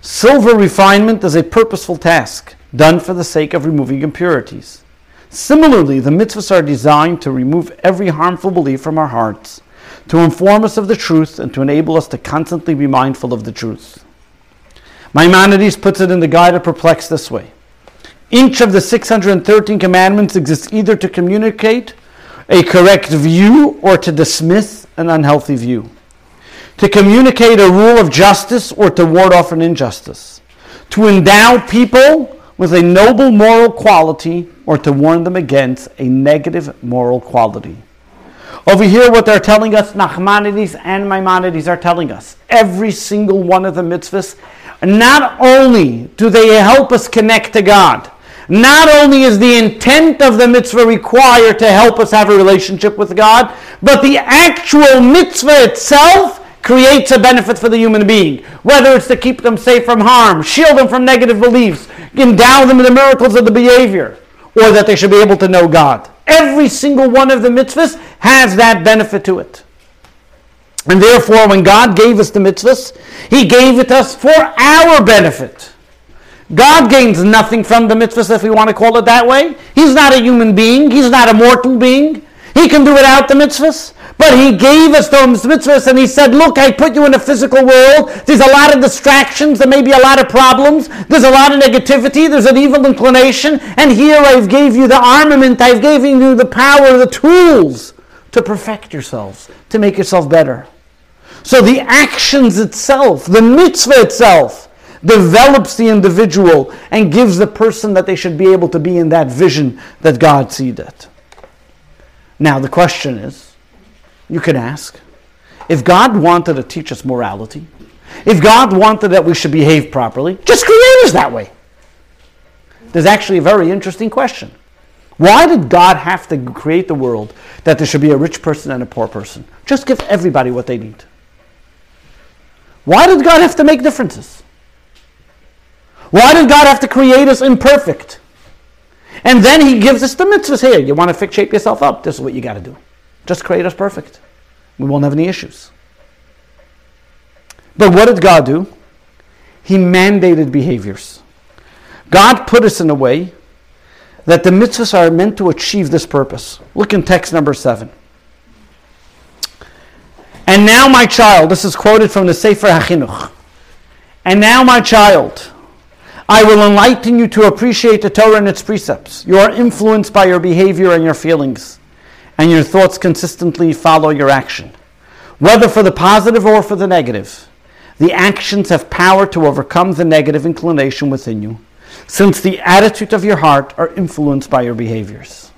[SPEAKER 1] Silver refinement is a purposeful task, done for the sake of removing impurities. Similarly, the mitzvahs are designed to remove every harmful belief from our hearts, to inform us of the truth, and to enable us to constantly be mindful of the truth. Maimonides puts it in the Guide of Perplex this way Each of the 613 commandments exists either to communicate a correct view or to dismiss an unhealthy view, to communicate a rule of justice or to ward off an injustice, to endow people with a noble moral quality or to warn them against a negative moral quality. Over here, what they're telling us, Nachmanides and Maimonides are telling us, every single one of the mitzvahs, not only do they help us connect to God, not only is the intent of the mitzvah required to help us have a relationship with God, but the actual mitzvah itself creates a benefit for the human being, whether it's to keep them safe from harm, shield them from negative beliefs, endow them with the miracles of the behavior, or that they should be able to know God. Every single one of the mitzvahs has that benefit to it. And therefore, when God gave us the mitzvahs, He gave it us for our benefit. God gains nothing from the mitzvahs, if we want to call it that way. He's not a human being, He's not a mortal being. He can do without the mitzvahs. But he gave us those mitzvahs and he said, Look, I put you in a physical world. There's a lot of distractions. There may be a lot of problems. There's a lot of negativity. There's an evil inclination. And here I've gave you the armament. I've given you the power, the tools to perfect yourselves, to make yourself better. So the actions itself, the mitzvah itself, develops the individual and gives the person that they should be able to be in that vision that God seed it. Now the question is, you can ask. If God wanted to teach us morality, if God wanted that we should behave properly, just create us that way. There's actually a very interesting question. Why did God have to create the world that there should be a rich person and a poor person? Just give everybody what they need. Why did God have to make differences? Why did God have to create us imperfect? And then he gives us the mitzvahs here. You want to fix shape yourself up? This is what you got to do. Just create us perfect. We won't have any issues. But what did God do? He mandated behaviors. God put us in a way that the mitzvahs are meant to achieve this purpose. Look in text number seven. And now, my child, this is quoted from the Sefer HaChinuch. And now, my child, I will enlighten you to appreciate the Torah and its precepts. You are influenced by your behavior and your feelings and your thoughts consistently follow your action. Whether for the positive or for the negative, the actions have power to overcome the negative inclination within you, since the attitude of your heart are influenced by your behaviors.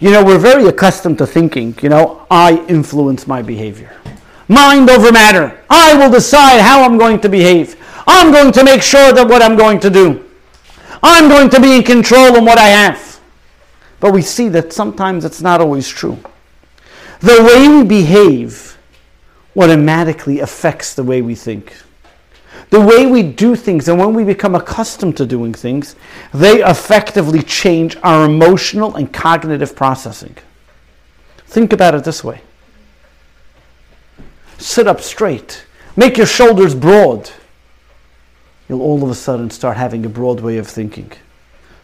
[SPEAKER 1] You know, we're very accustomed to thinking, you know, I influence my behavior. Mind over matter. I will decide how I'm going to behave. I'm going to make sure that what I'm going to do. I'm going to be in control of what I have. But we see that sometimes it's not always true. The way we behave automatically affects the way we think. The way we do things and when we become accustomed to doing things, they effectively change our emotional and cognitive processing. Think about it this way sit up straight, make your shoulders broad. You'll all of a sudden start having a broad way of thinking.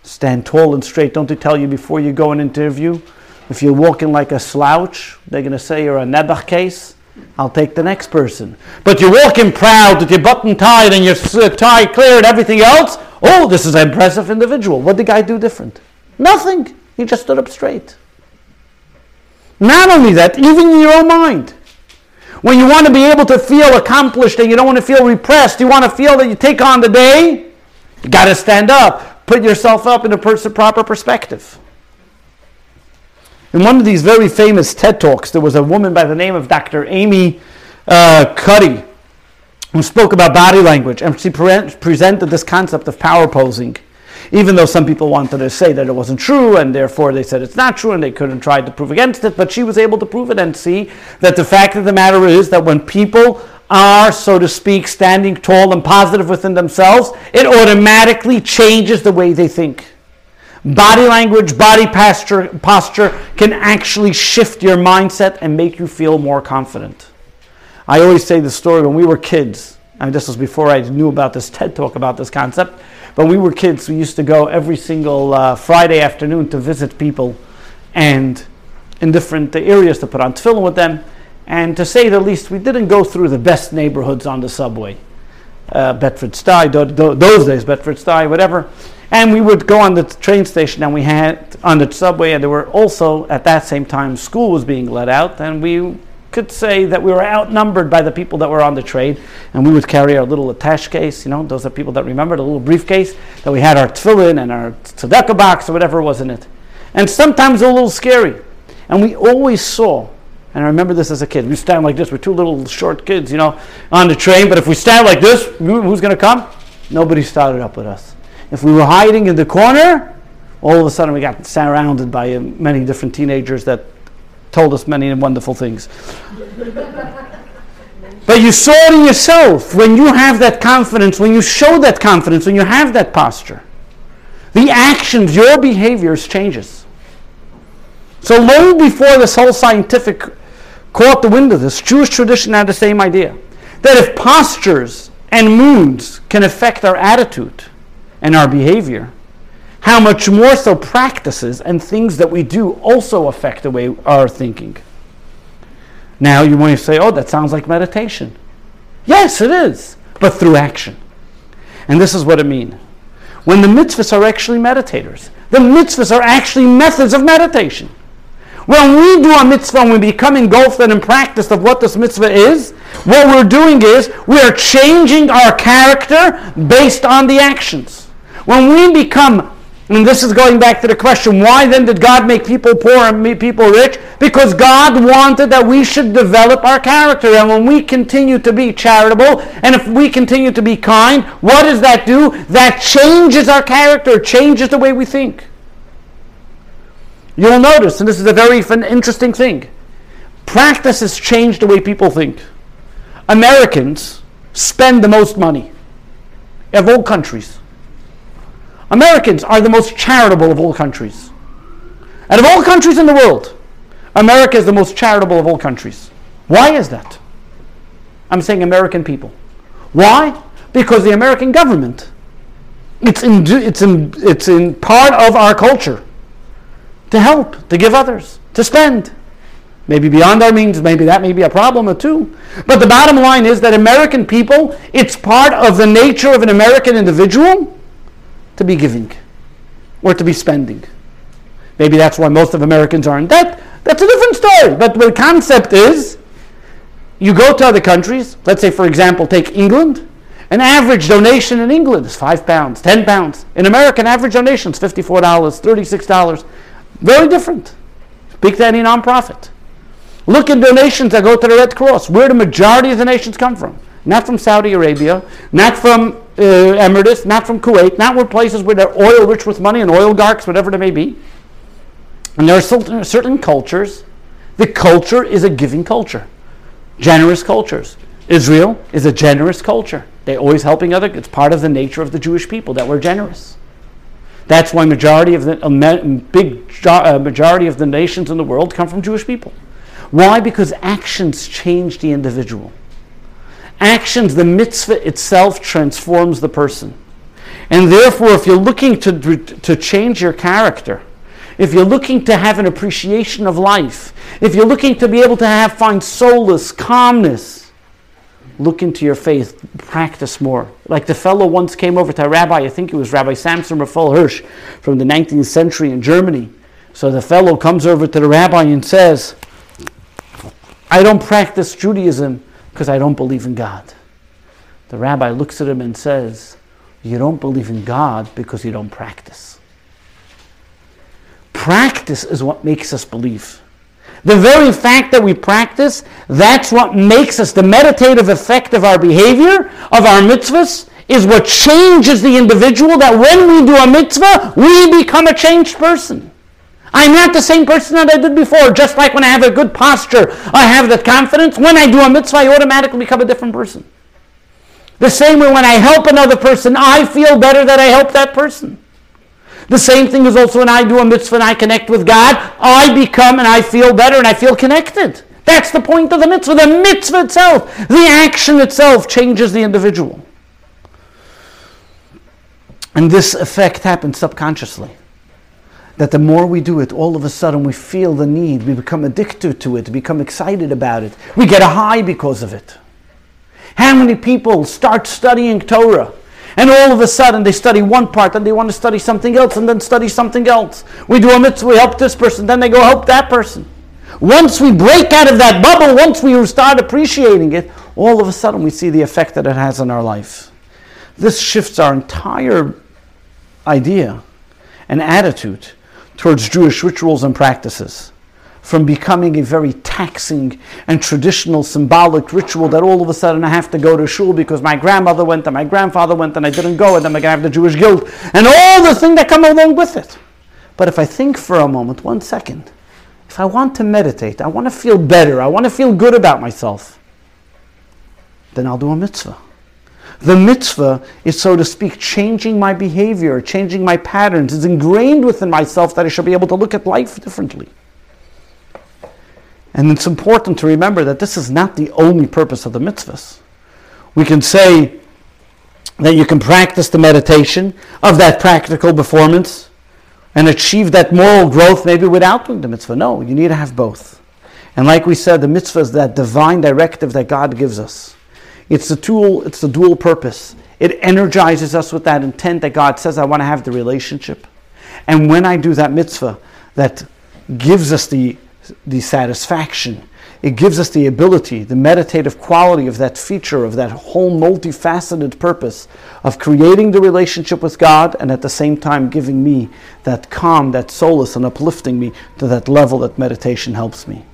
[SPEAKER 1] Stand tall and straight. Don't they tell you before you go an interview? If you're walking like a slouch, they're going to say you're a Nebuch case. I'll take the next person. But you're walking proud with your button tied and your uh, tie clear and everything else. Oh, this is an impressive individual. What did the guy do different? Nothing. He just stood up straight. Not only that, even in your own mind. When you want to be able to feel accomplished and you don't want to feel repressed, you want to feel that you take on the day, you got to stand up, put yourself up in a proper perspective. In one of these very famous TED Talks, there was a woman by the name of Dr. Amy uh, Cuddy who spoke about body language, and she pre- presented this concept of power posing. Even though some people wanted to say that it wasn't true, and therefore they said it's not true, and they couldn't try to prove against it, but she was able to prove it and see that the fact of the matter is that when people are, so to speak, standing tall and positive within themselves, it automatically changes the way they think. Body language, body posture, posture can actually shift your mindset and make you feel more confident. I always say the story when we were kids, and this was before I knew about this TED talk about this concept, but we were kids, we used to go every single uh, Friday afternoon to visit people and in different areas to put on tefillin with them. And to say the least, we didn't go through the best neighborhoods on the subway. Uh, Bedford Stuy, do, do, those days, Bedford Stuy, whatever. And we would go on the train station and we had on the subway, and there were also at that same time school was being let out, and we could say that we were outnumbered by the people that were on the train, and we would carry our little attach case. You know, those are people that remember the little briefcase that we had our tefillin and our tzedakah box or whatever was in it. And sometimes a little scary. And we always saw, and I remember this as a kid, we stand like this. We're two little short kids, you know, on the train. But if we stand like this, who's going to come? Nobody started up with us. If we were hiding in the corner, all of a sudden we got surrounded by uh, many different teenagers that told us many wonderful things. but you saw it in yourself when you have that confidence, when you show that confidence, when you have that posture. The actions, your behaviors changes. So long before this whole scientific caught the wind of this, Jewish tradition had the same idea. That if postures and moods can affect our attitude, and our behavior, how much more so practices and things that we do also affect the way our thinking. Now you to say, oh, that sounds like meditation. Yes, it is, but through action. And this is what I mean. When the mitzvahs are actually meditators, the mitzvahs are actually methods of meditation. When we do a mitzvah and we become engulfed and in practice of what this mitzvah is, what we're doing is we are changing our character based on the actions. When we become, and this is going back to the question, why then did God make people poor and make people rich? Because God wanted that we should develop our character. And when we continue to be charitable, and if we continue to be kind, what does that do? That changes our character, changes the way we think. You'll notice, and this is a very interesting thing, practices change the way people think. Americans spend the most money of all countries. Americans are the most charitable of all countries. Out of all countries in the world, America is the most charitable of all countries. Why is that? I'm saying American people. Why? Because the American government, it's in, it's in, it's in part of our culture to help, to give others, to spend. Maybe beyond our means, maybe that may be a problem or two. But the bottom line is that American people, it's part of the nature of an American individual to be giving or to be spending. Maybe that's why most of Americans are in debt. That's a different story. But the concept is you go to other countries, let's say, for example, take England. An average donation in England is five pounds, ten pounds. In America, an average donation is $54, $36. Very different. Speak to any nonprofit. Look at donations that go to the Red Cross. Where the majority of the nations come from. Not from Saudi Arabia, not from uh, Emirates, not from Kuwait, not from places where they're oil rich with money and oil oligarchs, whatever they may be. And there are certain, certain cultures. The culture is a giving culture. Generous cultures. Israel is a generous culture. They're always helping other. It's part of the nature of the Jewish people that we're generous. That's why majority of the big uh, majority of the nations in the world come from Jewish people. Why? Because actions change the individual. Actions, the mitzvah itself transforms the person. And therefore, if you're looking to, to change your character, if you're looking to have an appreciation of life, if you're looking to be able to have find solace, calmness, look into your faith, practice more. Like the fellow once came over to a rabbi, I think it was Rabbi Samson Raphael Hirsch from the 19th century in Germany. So the fellow comes over to the rabbi and says, I don't practice Judaism because I don't believe in God. The rabbi looks at him and says, You don't believe in God because you don't practice. Practice is what makes us believe. The very fact that we practice, that's what makes us the meditative effect of our behavior, of our mitzvahs, is what changes the individual that when we do a mitzvah, we become a changed person. I'm not the same person that I did before. Just like when I have a good posture, I have that confidence. When I do a mitzvah, I automatically become a different person. The same way when I help another person, I feel better that I help that person. The same thing is also when I do a mitzvah and I connect with God, I become and I feel better and I feel connected. That's the point of the mitzvah. The mitzvah itself, the action itself changes the individual. And this effect happens subconsciously that the more we do it, all of a sudden we feel the need, we become addicted to it, become excited about it. We get a high because of it. How many people start studying Torah and all of a sudden they study one part and they want to study something else and then study something else? We do a mitzvah, we help this person, then they go help that person. Once we break out of that bubble, once we start appreciating it, all of a sudden we see the effect that it has on our life. This shifts our entire idea and attitude towards Jewish rituals and practices from becoming a very taxing and traditional symbolic ritual that all of a sudden I have to go to shul because my grandmother went and my grandfather went and I didn't go and then I'm going to have the Jewish guilt and all the things that come along with it. But if I think for a moment, one second, if I want to meditate, I want to feel better, I want to feel good about myself, then I'll do a mitzvah. The mitzvah is, so to speak, changing my behavior, changing my patterns. It's ingrained within myself that I should be able to look at life differently. And it's important to remember that this is not the only purpose of the mitzvahs. We can say that you can practice the meditation of that practical performance and achieve that moral growth maybe without doing the mitzvah. No, you need to have both. And like we said, the mitzvah is that divine directive that God gives us. It's the tool, it's the dual purpose. It energizes us with that intent that God says, I want to have the relationship. And when I do that mitzvah, that gives us the, the satisfaction, it gives us the ability, the meditative quality of that feature, of that whole multifaceted purpose of creating the relationship with God and at the same time giving me that calm, that solace, and uplifting me to that level that meditation helps me.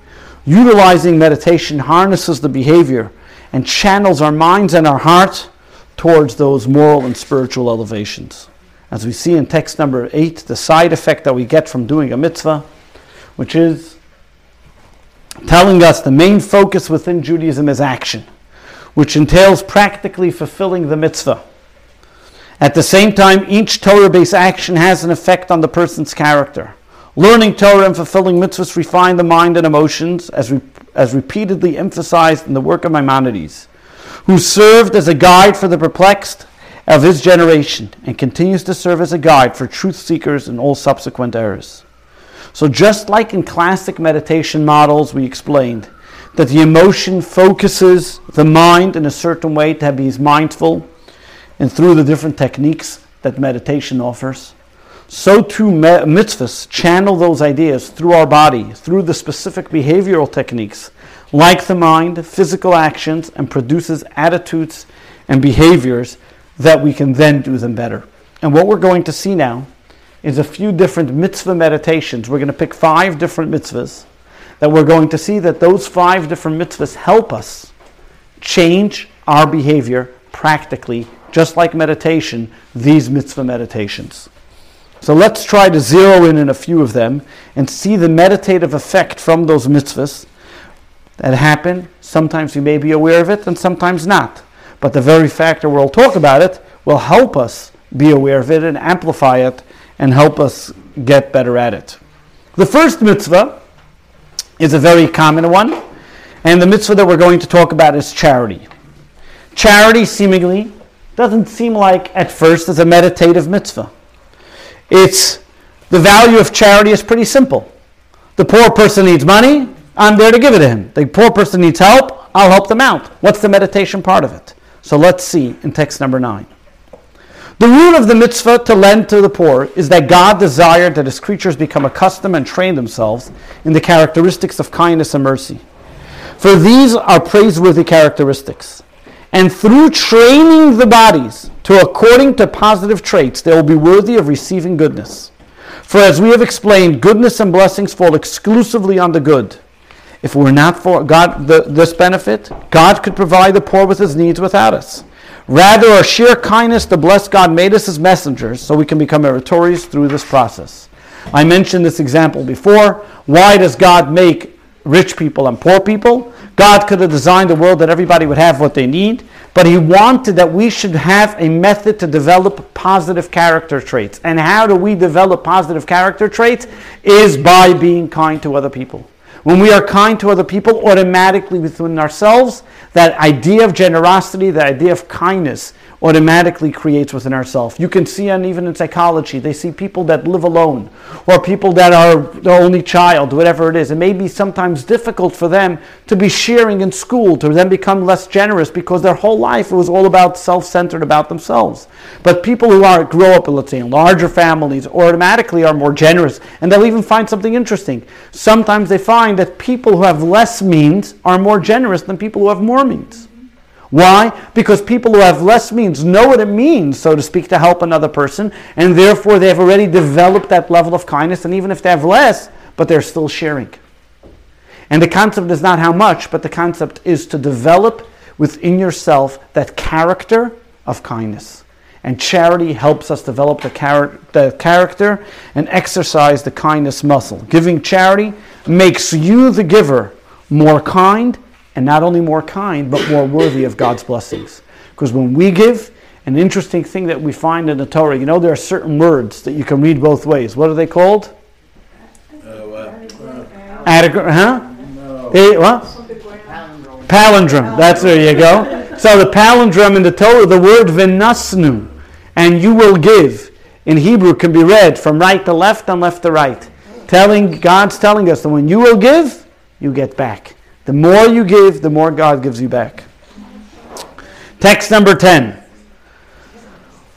[SPEAKER 1] Utilizing meditation harnesses the behavior and channels our minds and our heart towards those moral and spiritual elevations. As we see in text number 8, the side effect that we get from doing a mitzvah, which is telling us the main focus within Judaism is action, which entails practically fulfilling the mitzvah. At the same time, each Torah based action has an effect on the person's character. Learning Torah and fulfilling mitzvahs refine the mind and emotions, as, re- as repeatedly emphasized in the work of Maimonides, who served as a guide for the perplexed of his generation and continues to serve as a guide for truth seekers in all subsequent eras. So, just like in classic meditation models, we explained that the emotion focuses the mind in a certain way to be mindful, and through the different techniques that meditation offers so too mitzvahs channel those ideas through our body, through the specific behavioral techniques, like the mind, physical actions, and produces attitudes and behaviors that we can then do them better. And what we're going to see now is a few different mitzvah meditations. We're going to pick five different mitzvahs that we're going to see that those five different mitzvahs help us change our behavior practically, just like meditation, these mitzvah meditations. So let's try to zero in on a few of them and see the meditative effect from those mitzvahs that happen. Sometimes you may be aware of it and sometimes not. But the very fact that we'll talk about it will help us be aware of it and amplify it and help us get better at it. The first mitzvah is a very common one, and the mitzvah that we're going to talk about is charity. Charity seemingly doesn't seem like at first as a meditative mitzvah. It's the value of charity is pretty simple. The poor person needs money, I'm there to give it to him. The poor person needs help, I'll help them out. What's the meditation part of it? So let's see in text number 9. The root of the mitzvah to lend to the poor is that God desired that his creatures become accustomed and train themselves in the characteristics of kindness and mercy. For these are praiseworthy characteristics. And through training the bodies to according to positive traits, they will be worthy of receiving goodness. For as we have explained, goodness and blessings fall exclusively on the good. If it were not for God the, this benefit, God could provide the poor with his needs without us. Rather, our sheer kindness to bless God made us his messengers so we can become meritorious through this process. I mentioned this example before. Why does God make rich people and poor people? God could have designed a world that everybody would have what they need, but He wanted that we should have a method to develop positive character traits. And how do we develop positive character traits? Is by being kind to other people. When we are kind to other people, automatically within ourselves, that idea of generosity, that idea of kindness, automatically creates within ourselves. You can see, and even in psychology, they see people that live alone or people that are the only child, whatever it is. It may be sometimes difficult for them to be sharing in school, to then become less generous because their whole life was all about self-centered about themselves. But people who are grow up, let's say, in larger families, automatically are more generous, and they'll even find something interesting. Sometimes they find that people who have less means are more generous than people who have more means. Why? Because people who have less means know what it means, so to speak, to help another person, and therefore they have already developed that level of kindness, and even if they have less, but they're still sharing. And the concept is not how much, but the concept is to develop within yourself that character of kindness. And charity helps us develop the, char- the character and exercise the kindness muscle. Giving charity makes you, the giver, more kind and not only more kind, but more worthy of God's blessings. Because when we give, an interesting thing that we find in the Torah, you know, there are certain words that you can read both ways. What are they called? Adequate, huh? Eh, what? Palindrome. That's there you go. So the palindrome in the Torah, the word venasnu, and you will give, in Hebrew can be read from right to left and left to right. Telling God's telling us that when you will give, you get back. The more you give, the more God gives you back. Text number 10.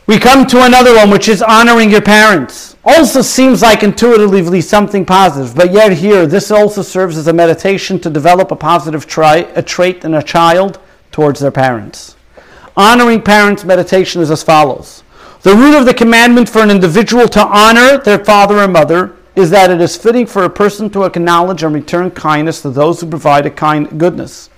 [SPEAKER 1] We come to another one, which is honoring your parents. Also seems like intuitively something positive, but yet here, this also serves as a meditation to develop a positive tri- a trait in a child towards their parents. Honoring parents meditation is as follows. The root of the commandment for an individual to honor their father and mother is that it is fitting for a person to acknowledge and return kindness to those who provide a kind goodness,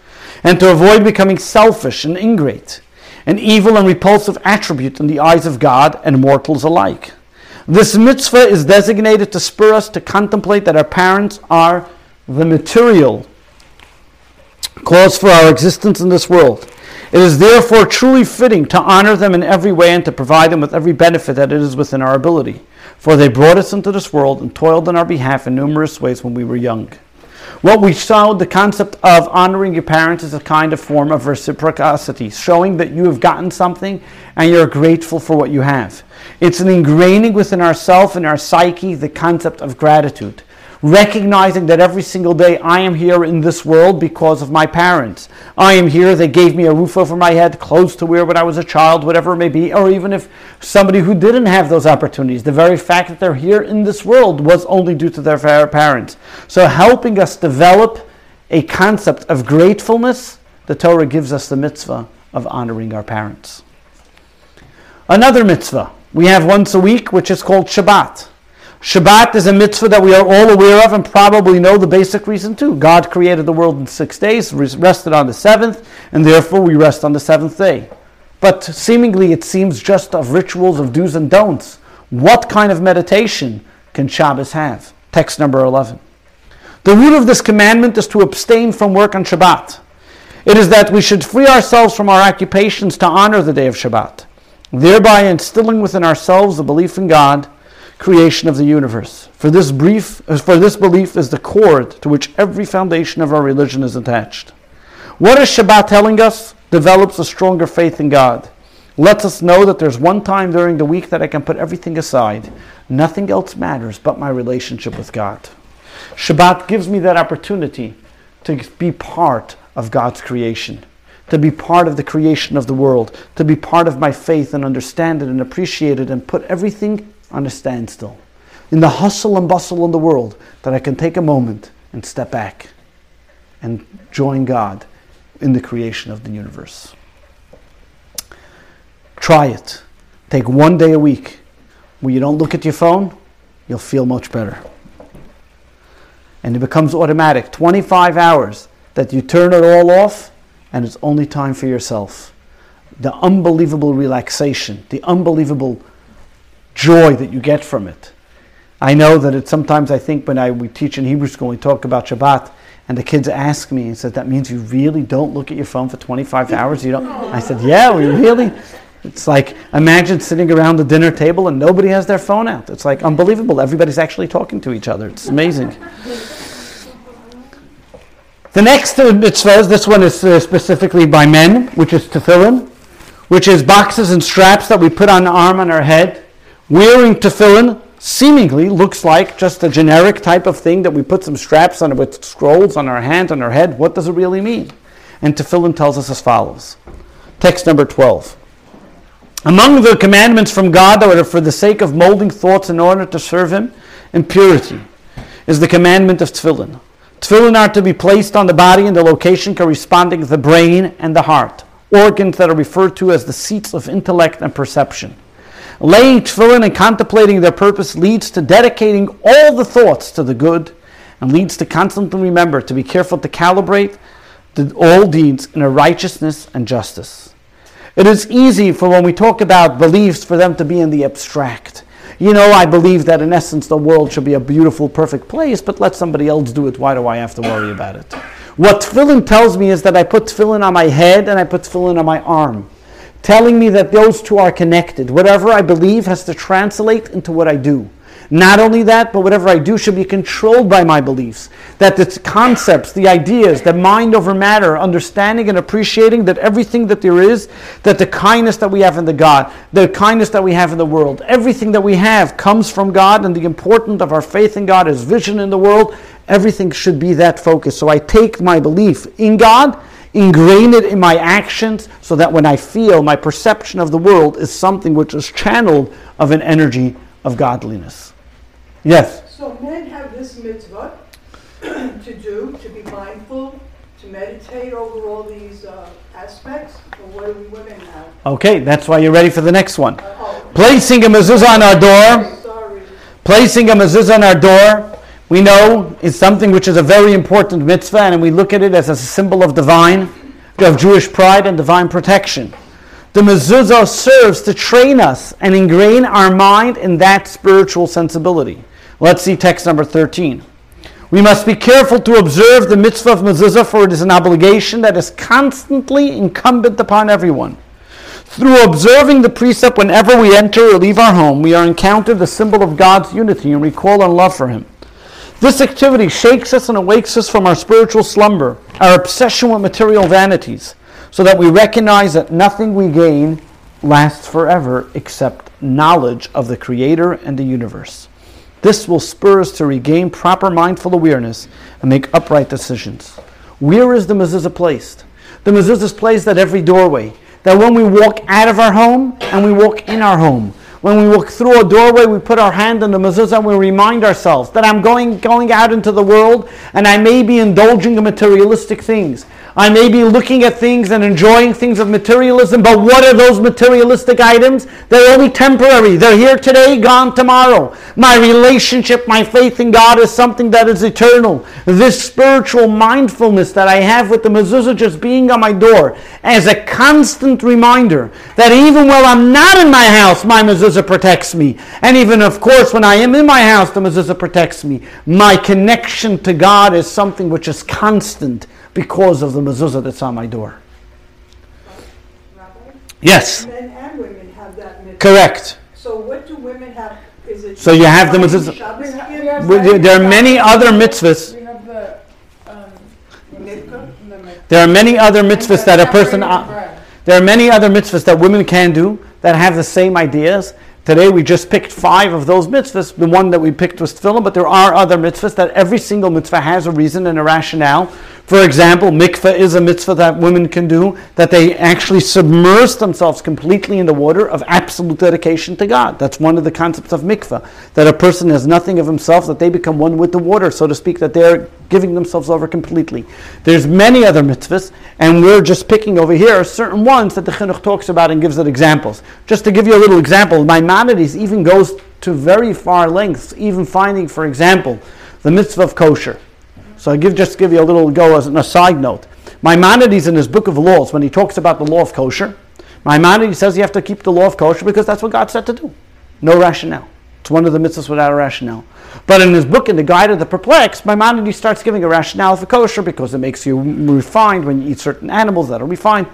[SPEAKER 1] and to avoid becoming selfish and ingrate, an evil and repulsive attribute in the eyes of God and mortals alike. This mitzvah is designated to spur us to contemplate that our parents are the material cause for our existence in this world. It is therefore truly fitting to honor them in every way and to provide them with every benefit that it is within our ability for they brought us into this world and toiled on our behalf in numerous ways when we were young. What we saw, the concept of honoring your parents is a kind of form of reciprocity, showing that you have gotten something and you're grateful for what you have. It's an ingraining within ourself and our psyche the concept of gratitude recognizing that every single day I am here in this world because of my parents. I am here, they gave me a roof over my head, clothes to wear when I was a child, whatever it may be, or even if somebody who didn't have those opportunities, the very fact that they're here in this world was only due to their parents. So helping us develop a concept of gratefulness, the Torah gives us the mitzvah of honoring our parents. Another mitzvah we have once a week, which is called Shabbat. Shabbat is a mitzvah that we are all aware of and probably know the basic reason too. God created the world in six days, rested on the seventh, and therefore we rest on the seventh day. But seemingly it seems just of rituals of do's and don'ts. What kind of meditation can Shabbos have? Text number 11. The root of this commandment is to abstain from work on Shabbat. It is that we should free ourselves from our occupations to honor the day of Shabbat, thereby instilling within ourselves the belief in God, creation of the universe. For this brief, uh, for this belief is the cord to which every foundation of our religion is attached. What is Shabbat telling us? Develops a stronger faith in God. Lets us know that there's one time during the week that I can put everything aside. Nothing else matters but my relationship with God. Shabbat gives me that opportunity to be part of God's creation, to be part of the creation of the world, to be part of my faith and understand it and appreciate it and put everything on a standstill. In the hustle and bustle in the world, that I can take a moment and step back and join God in the creation of the universe. Try it. Take one day a week where you don't look at your phone, you'll feel much better. And it becomes automatic 25 hours that you turn it all off and it's only time for yourself. The unbelievable relaxation, the unbelievable joy that you get from it. I know that it sometimes I think when I we teach in Hebrew school, we talk about Shabbat, and the kids ask me and said, "That means you really don't look at your phone for 25 hours?" You don't. I said, "Yeah, we really." It's like imagine sitting around the dinner table and nobody has their phone out. It's like unbelievable. Everybody's actually talking to each other. It's amazing. The next mitzvah, this one is uh, specifically by men, which is tefillin, which is boxes and straps that we put on the arm on our head. Wearing tefillin seemingly looks like just a generic type of thing that we put some straps on with scrolls on our hand, on our head. What does it really mean? And tefillin tells us as follows. Text number 12. Among the commandments from God that are for the sake of molding thoughts in order to serve Him in purity is the commandment of tefillin. Tefillin are to be placed on the body in the location corresponding to the brain and the heart, organs that are referred to as the seats of intellect and perception. Laying tefillin and contemplating their purpose leads to dedicating all the thoughts to the good and leads to constantly remember to be careful to calibrate the, all deeds in a righteousness and justice. It is easy for when we talk about beliefs for them to be in the abstract. You know, I believe that in essence the world should be a beautiful, perfect place, but let somebody else do it. Why do I have to worry about it? What tefillin tells me is that I put tefillin on my head and I put tefillin on my arm telling me that those two are connected. Whatever I believe has to translate into what I do. Not only that, but whatever I do should be controlled by my beliefs. That the concepts, the ideas, the mind over matter, understanding and appreciating that everything that there is, that the kindness that we have in the God, the kindness that we have in the world, everything that we have comes from God, and the importance of our faith in God is vision in the world. Everything should be that focus. So I take my belief in God ingrain it in my actions so that when I feel my perception of the world is something which is channeled of an energy of godliness. Yes?
[SPEAKER 3] So men have this mitzvah to do, to be mindful, to meditate over all these uh, aspects, or what do we women have?
[SPEAKER 1] Okay, that's why you're ready for the next one.
[SPEAKER 3] Uh, oh,
[SPEAKER 1] Placing a mezuzah on our door.
[SPEAKER 3] sorry.
[SPEAKER 1] Placing a mezuzah on our door we know is something which is a very important mitzvah, and we look at it as a symbol of divine, of Jewish pride and divine protection. The mezuzah serves to train us and ingrain our mind in that spiritual sensibility. Let's see text number 13. We must be careful to observe the mitzvah of mezuzah, for it is an obligation that is constantly incumbent upon everyone. Through observing the precept whenever we enter or leave our home, we are encountered the symbol of God's unity and we recall our love for Him. This activity shakes us and awakes us from our spiritual slumber, our obsession with material vanities, so that we recognize that nothing we gain lasts forever except knowledge of the Creator and the universe. This will spur us to regain proper mindful awareness and make upright decisions. Where is the mezuzah placed? The mezuzah is placed at every doorway. That when we walk out of our home and we walk in our home, when we walk through a doorway, we put our hand on the mezuzah and we remind ourselves that I'm going, going out into the world and I may be indulging in materialistic things. I may be looking at things and enjoying things of materialism, but what are those materialistic items? They're only temporary. They're here today, gone tomorrow. My relationship, my faith in God is something that is eternal. This spiritual mindfulness that I have with the mezuzah just being on my door as a constant reminder that even while I'm not in my house, my mezuzah mezuzah protects me. And even, of course, when I am in my house, the mezuzah protects me. My connection to God is something which is constant because of the mezuzah that's on my door.
[SPEAKER 3] Rabbi?
[SPEAKER 1] Yes,
[SPEAKER 3] Men and women have that mitzvah.
[SPEAKER 1] correct.
[SPEAKER 3] So what do women have? Is it?
[SPEAKER 1] So you have the
[SPEAKER 3] Shabbos
[SPEAKER 1] mezuzah-
[SPEAKER 3] Shabbos
[SPEAKER 5] We have-
[SPEAKER 3] gift?
[SPEAKER 5] we have
[SPEAKER 1] Well, There there are many other mitzvahs.
[SPEAKER 5] We have the, um, the.
[SPEAKER 1] There are many other mitzvahs that a person.
[SPEAKER 5] separating
[SPEAKER 1] uh,
[SPEAKER 5] bread.
[SPEAKER 1] There are many other mitzvahs that women can do that have the same ideas. Today we just picked five of those mitzvahs. The one that we picked was tefillah, but there are other mitzvahs that every single mitzvah has a reason and a rationale. For example, mikveh is a mitzvah that women can do, that they actually submerge themselves completely in the water of absolute dedication to God. That's one of the concepts of mikveh, that a person has nothing of himself, that they become one with the water, so to speak, that they're giving themselves over completely. There's many other mitzvahs, and we're just picking over here certain ones that the chinuch talks about and gives it examples. Just to give you a little example, Maimonides even goes to very far lengths, even finding, for example, the mitzvah of kosher. So I give just give you a little go as a side note. Maimonides in his book of laws, when he talks about the law of kosher, Maimonides says you have to keep the law of kosher because that's what God said to do. No rationale. It's one of the mitzvahs without a rationale. But in his book, in the Guide of the Perplexed, Maimonides starts giving a rationale for kosher because it makes you refined when you eat certain animals that are refined.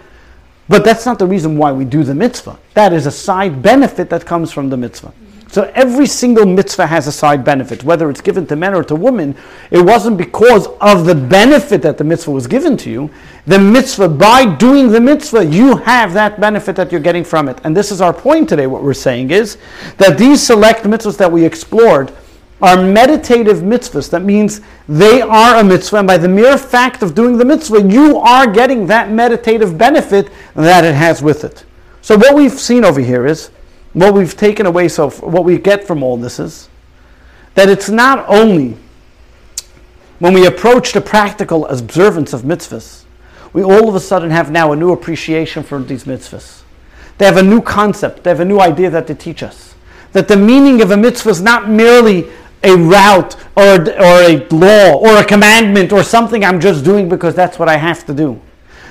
[SPEAKER 1] But that's not the reason why we do the mitzvah. That is a side benefit that comes from the mitzvah. So every single mitzvah has a side benefit, whether it's given to men or to women. It wasn't because of the benefit that the mitzvah was given to you. The mitzvah, by doing the mitzvah, you have that benefit that you're getting from it. And this is our point today. What we're saying is that these select mitzvahs that we explored are meditative mitzvahs. That means they are a mitzvah, and by the mere fact of doing the mitzvah, you are getting that meditative benefit that it has with it. So what we've seen over here is, what we've taken away so what we get from all this is that it's not only when we approach the practical observance of mitzvahs, we all of a sudden have now a new appreciation for these mitzvahs. They have a new concept, they have a new idea that they teach us. That the meaning of a mitzvah is not merely a route or, or a law or a commandment or something I'm just doing because that's what I have to do.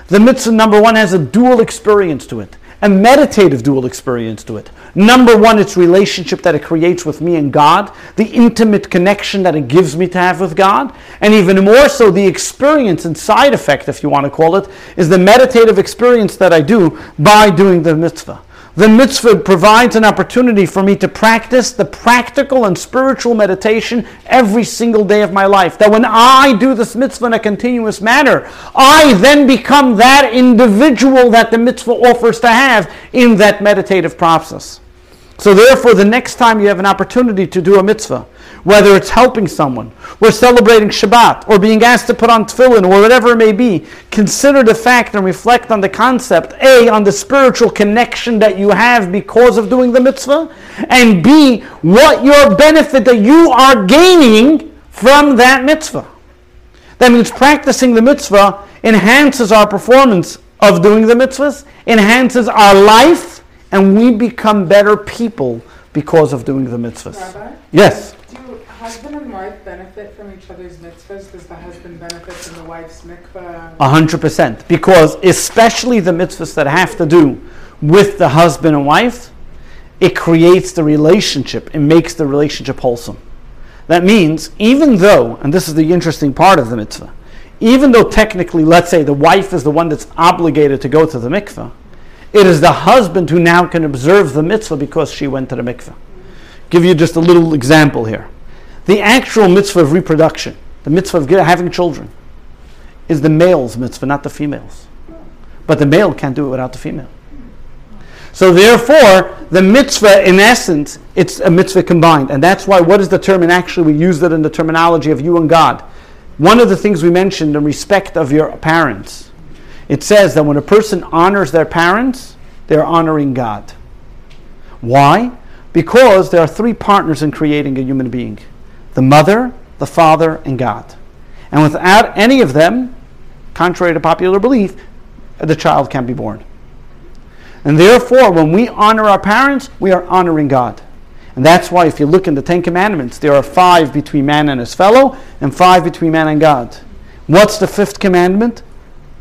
[SPEAKER 1] The mitzvah, number one, has a dual experience to it, a meditative dual experience to it. Number one, its relationship that it creates with me and God, the intimate connection that it gives me to have with God, and even more so, the experience and side effect, if you want to call it, is the meditative experience that I do by doing the mitzvah. The mitzvah provides an opportunity for me to practice the practical and spiritual meditation every single day of my life. That when I do this mitzvah in a continuous manner, I then become that individual that the mitzvah offers to have in that meditative process. So, therefore, the next time you have an opportunity to do a mitzvah, whether it's helping someone, or celebrating Shabbat, or being asked to put on tefillin, or whatever it may be, consider the fact and reflect on the concept A, on the spiritual connection that you have because of doing the mitzvah, and B, what your benefit that you are gaining from that mitzvah. That means practicing the mitzvah enhances our performance of doing the mitzvahs, enhances our life, and we become better people because of doing the mitzvahs.
[SPEAKER 5] Rabbi?
[SPEAKER 1] Yes.
[SPEAKER 5] Do husband and wife benefit from each other's mitzvahs? Does the husband benefit from the wife's mikvah?
[SPEAKER 1] A hundred percent. Because especially the mitzvahs that have to do with the husband and wife, it creates the relationship. It makes the relationship wholesome. That means, even though, and this is the interesting part of the mitzvah, even though technically, let's say the wife is the one that's obligated to go to the mikveh, it is the husband who now can observe the mitzvah because she went to the mikveh. Give you just a little example here. The actual mitzvah of reproduction, the mitzvah of having children, is the male's mitzvah, not the female's. But the male can't do it without the female. So therefore, the mitzvah, in essence, it's a mitzvah combined. And that's why, what is the term? And actually, we use that in the terminology of you and God. One of the things we mentioned in respect of your parents, it says that when a person honors their parents, they're honoring God. Why? Because there are three partners in creating a human being the mother, the father, and God. And without any of them, contrary to popular belief, the child can't be born. And therefore, when we honor our parents, we are honoring God. And that's why, if you look in the Ten Commandments, there are five between man and his fellow, and five between man and God. What's the fifth commandment?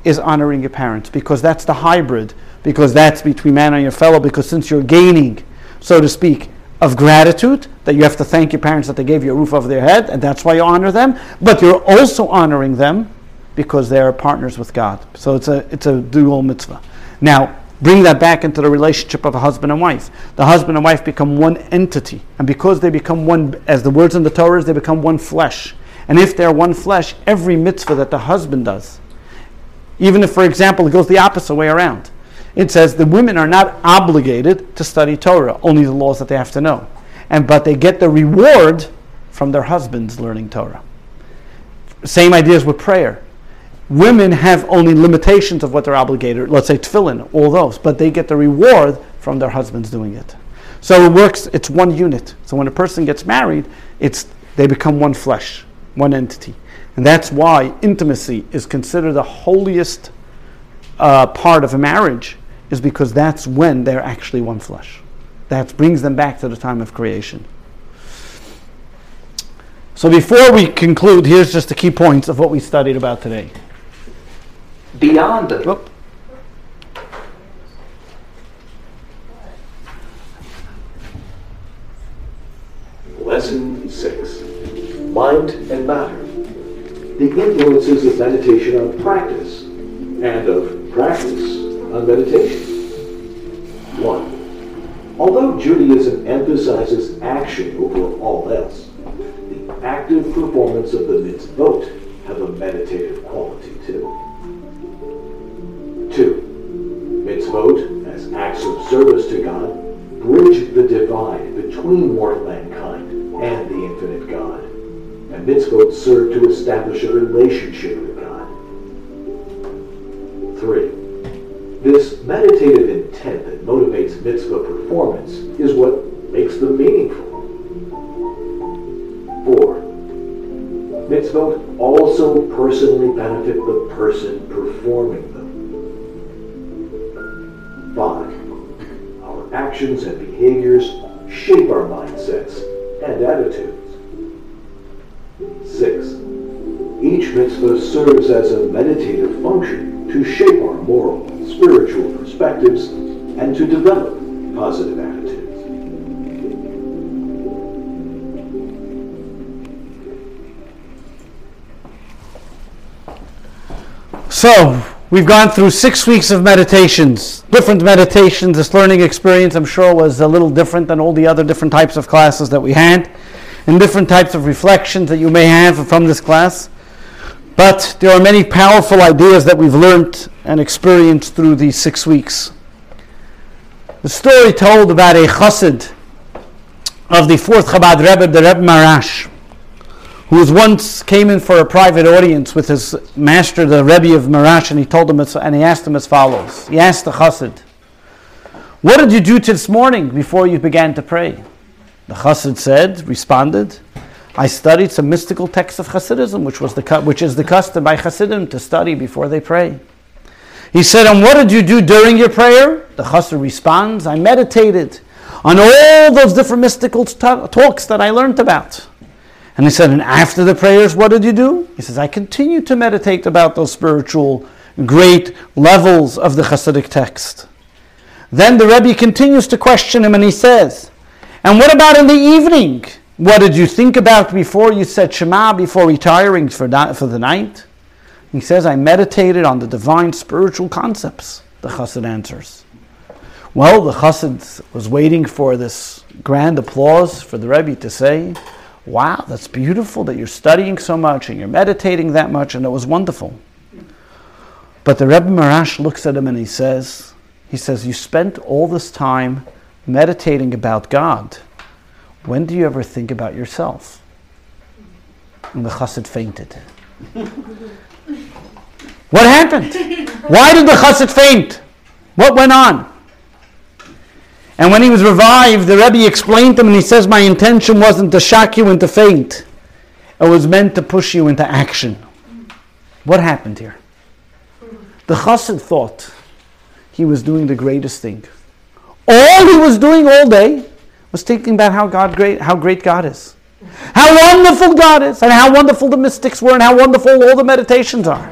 [SPEAKER 1] Is honoring your parents, because that's the hybrid, because that's between man and your fellow, because since you're gaining, so to speak, of gratitude that you have to thank your parents that they gave you a roof over their head, and that's why you honor them. But you're also honoring them because they are partners with God. So it's a it's a dual mitzvah. Now, bring that back into the relationship of a husband and wife. The husband and wife become one entity, and because they become one, as the words in the Torah is, they become one flesh. And if they're one flesh, every mitzvah that the husband does, even if, for example, it goes the opposite way around, it says the women are not obligated to study Torah, only the laws that they have to know. And but they get the reward from their husbands learning Torah. Same ideas with prayer. Women have only limitations of what they're obligated, let's say tefillin, all those, but they get the reward from their husbands doing it. So it works, it's one unit. So when a person gets married, it's they become one flesh, one entity. And that's why intimacy is considered the holiest uh, part of a marriage is because that's when they're actually one flesh. That brings them back to the time of creation. So before we conclude, here's just the key points of what we studied about today.
[SPEAKER 6] Beyond the
[SPEAKER 1] Whoop.
[SPEAKER 7] Lesson 6 Mind and Matter. The influences of meditation on practice and of practice on meditation. 1. Although Judaism emphasizes action over all else, the active performance of the mitzvot have a meditative quality too. 2. Mitzvot, as acts of service to God, bridge the divide between mortal mankind and the infinite God. Mitzvot serve to establish a relationship with God. 3. This meditative intent that motivates mitzvah performance is what makes them meaningful. 4. Mitzvot also personally benefit the person performing them. 5. Our actions and behaviors shape our mindsets and attitudes. 6. Each mitzvah serves as a meditative function to shape our moral spiritual perspectives and to develop positive attitudes.
[SPEAKER 1] So, we've gone through six weeks of meditations, different meditations. This learning experience, I'm sure, was a little different than all the other different types of classes that we had, and different types of reflections that you may have from this class. But there are many powerful ideas that we've learned and experienced through these six weeks. The story told about a chassid of the fourth Chabad Rebbe, the Rebbe Maharash who was once came in for a private audience with his master, the Rebbe of Maharash, and he told him, and he asked him as follows. He asked the chassid, "What did you do this morning before you began to pray?" The chassid said, responded, "I studied some mystical texts of Hasidism, which was the which is the custom by Hasidim to study before they pray." He said, "And what did you do during your prayer?" The chassid responds, "I meditated on all those different mystical talks that I learned about." And he said, and after the prayers, what did you do? He says, I continue to meditate about those spiritual great levels of the Hasidic text. Then the Rebbe continues to question him and he says, and what about in the evening? What did you think about before you said Shema, before retiring for, that, for the night? He says, I meditated on the divine spiritual concepts, the Chassid answers. Well, the Chassid was waiting for this grand applause for the Rebbe to say, Wow, that's beautiful that you're studying so much and you're meditating that much, and it was wonderful. But the Rebbe Maharash looks at him and he says, he says, you spent all this time meditating about God. When do you ever think about yourself? And the chassid fainted. what happened? Why did the chassid faint? What went on? And when he was revived, the Rebbe explained to him and he says, My intention wasn't to shock you into faint. It was meant to push you into action. What happened here? The chassid thought he was doing the greatest thing. All he was doing all day was thinking about how God great, how great God is. How wonderful God is, and how wonderful the mystics were, and how wonderful all the meditations are.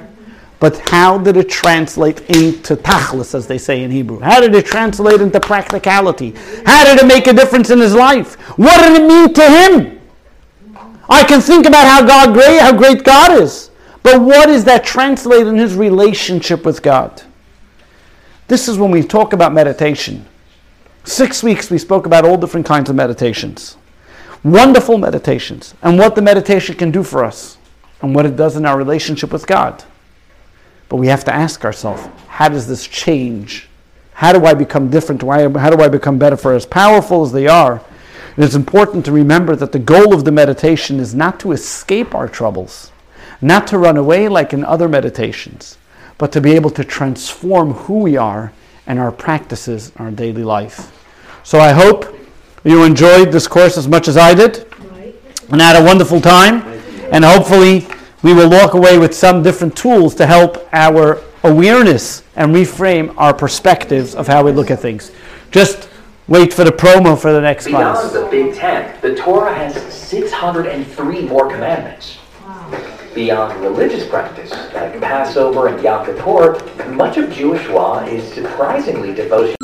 [SPEAKER 1] but how did it translate into tachlis, as they say in Hebrew? How did it translate into practicality? How did it make a difference in his life? What did it mean to him? I can think about how God great, how great God is, but what is that translate in his relationship with God? This is when we talk about meditation. Six weeks we spoke about all different kinds of meditations. Wonderful meditations, and what the meditation can do for us, and what it does in our relationship with God. But we have to ask ourselves how does this change? How do I become different? How do I become better? For as powerful as they are, it is important to remember that the goal of the meditation is not to escape our troubles, not to run away like in other meditations, but to be able to transform who we are and our practices in our daily life. So I hope you enjoyed this course as much as I did and had a wonderful time. And hopefully, we will walk away with some different tools to help our awareness and reframe our perspectives of how we look at things. Just wait for the promo for the next
[SPEAKER 8] Beyond
[SPEAKER 1] class.
[SPEAKER 8] the Big Ten, the Torah has 603 more commandments. Beyond religious practice, like Passover and Yom Kippur, much of Jewish law is surprisingly devotion.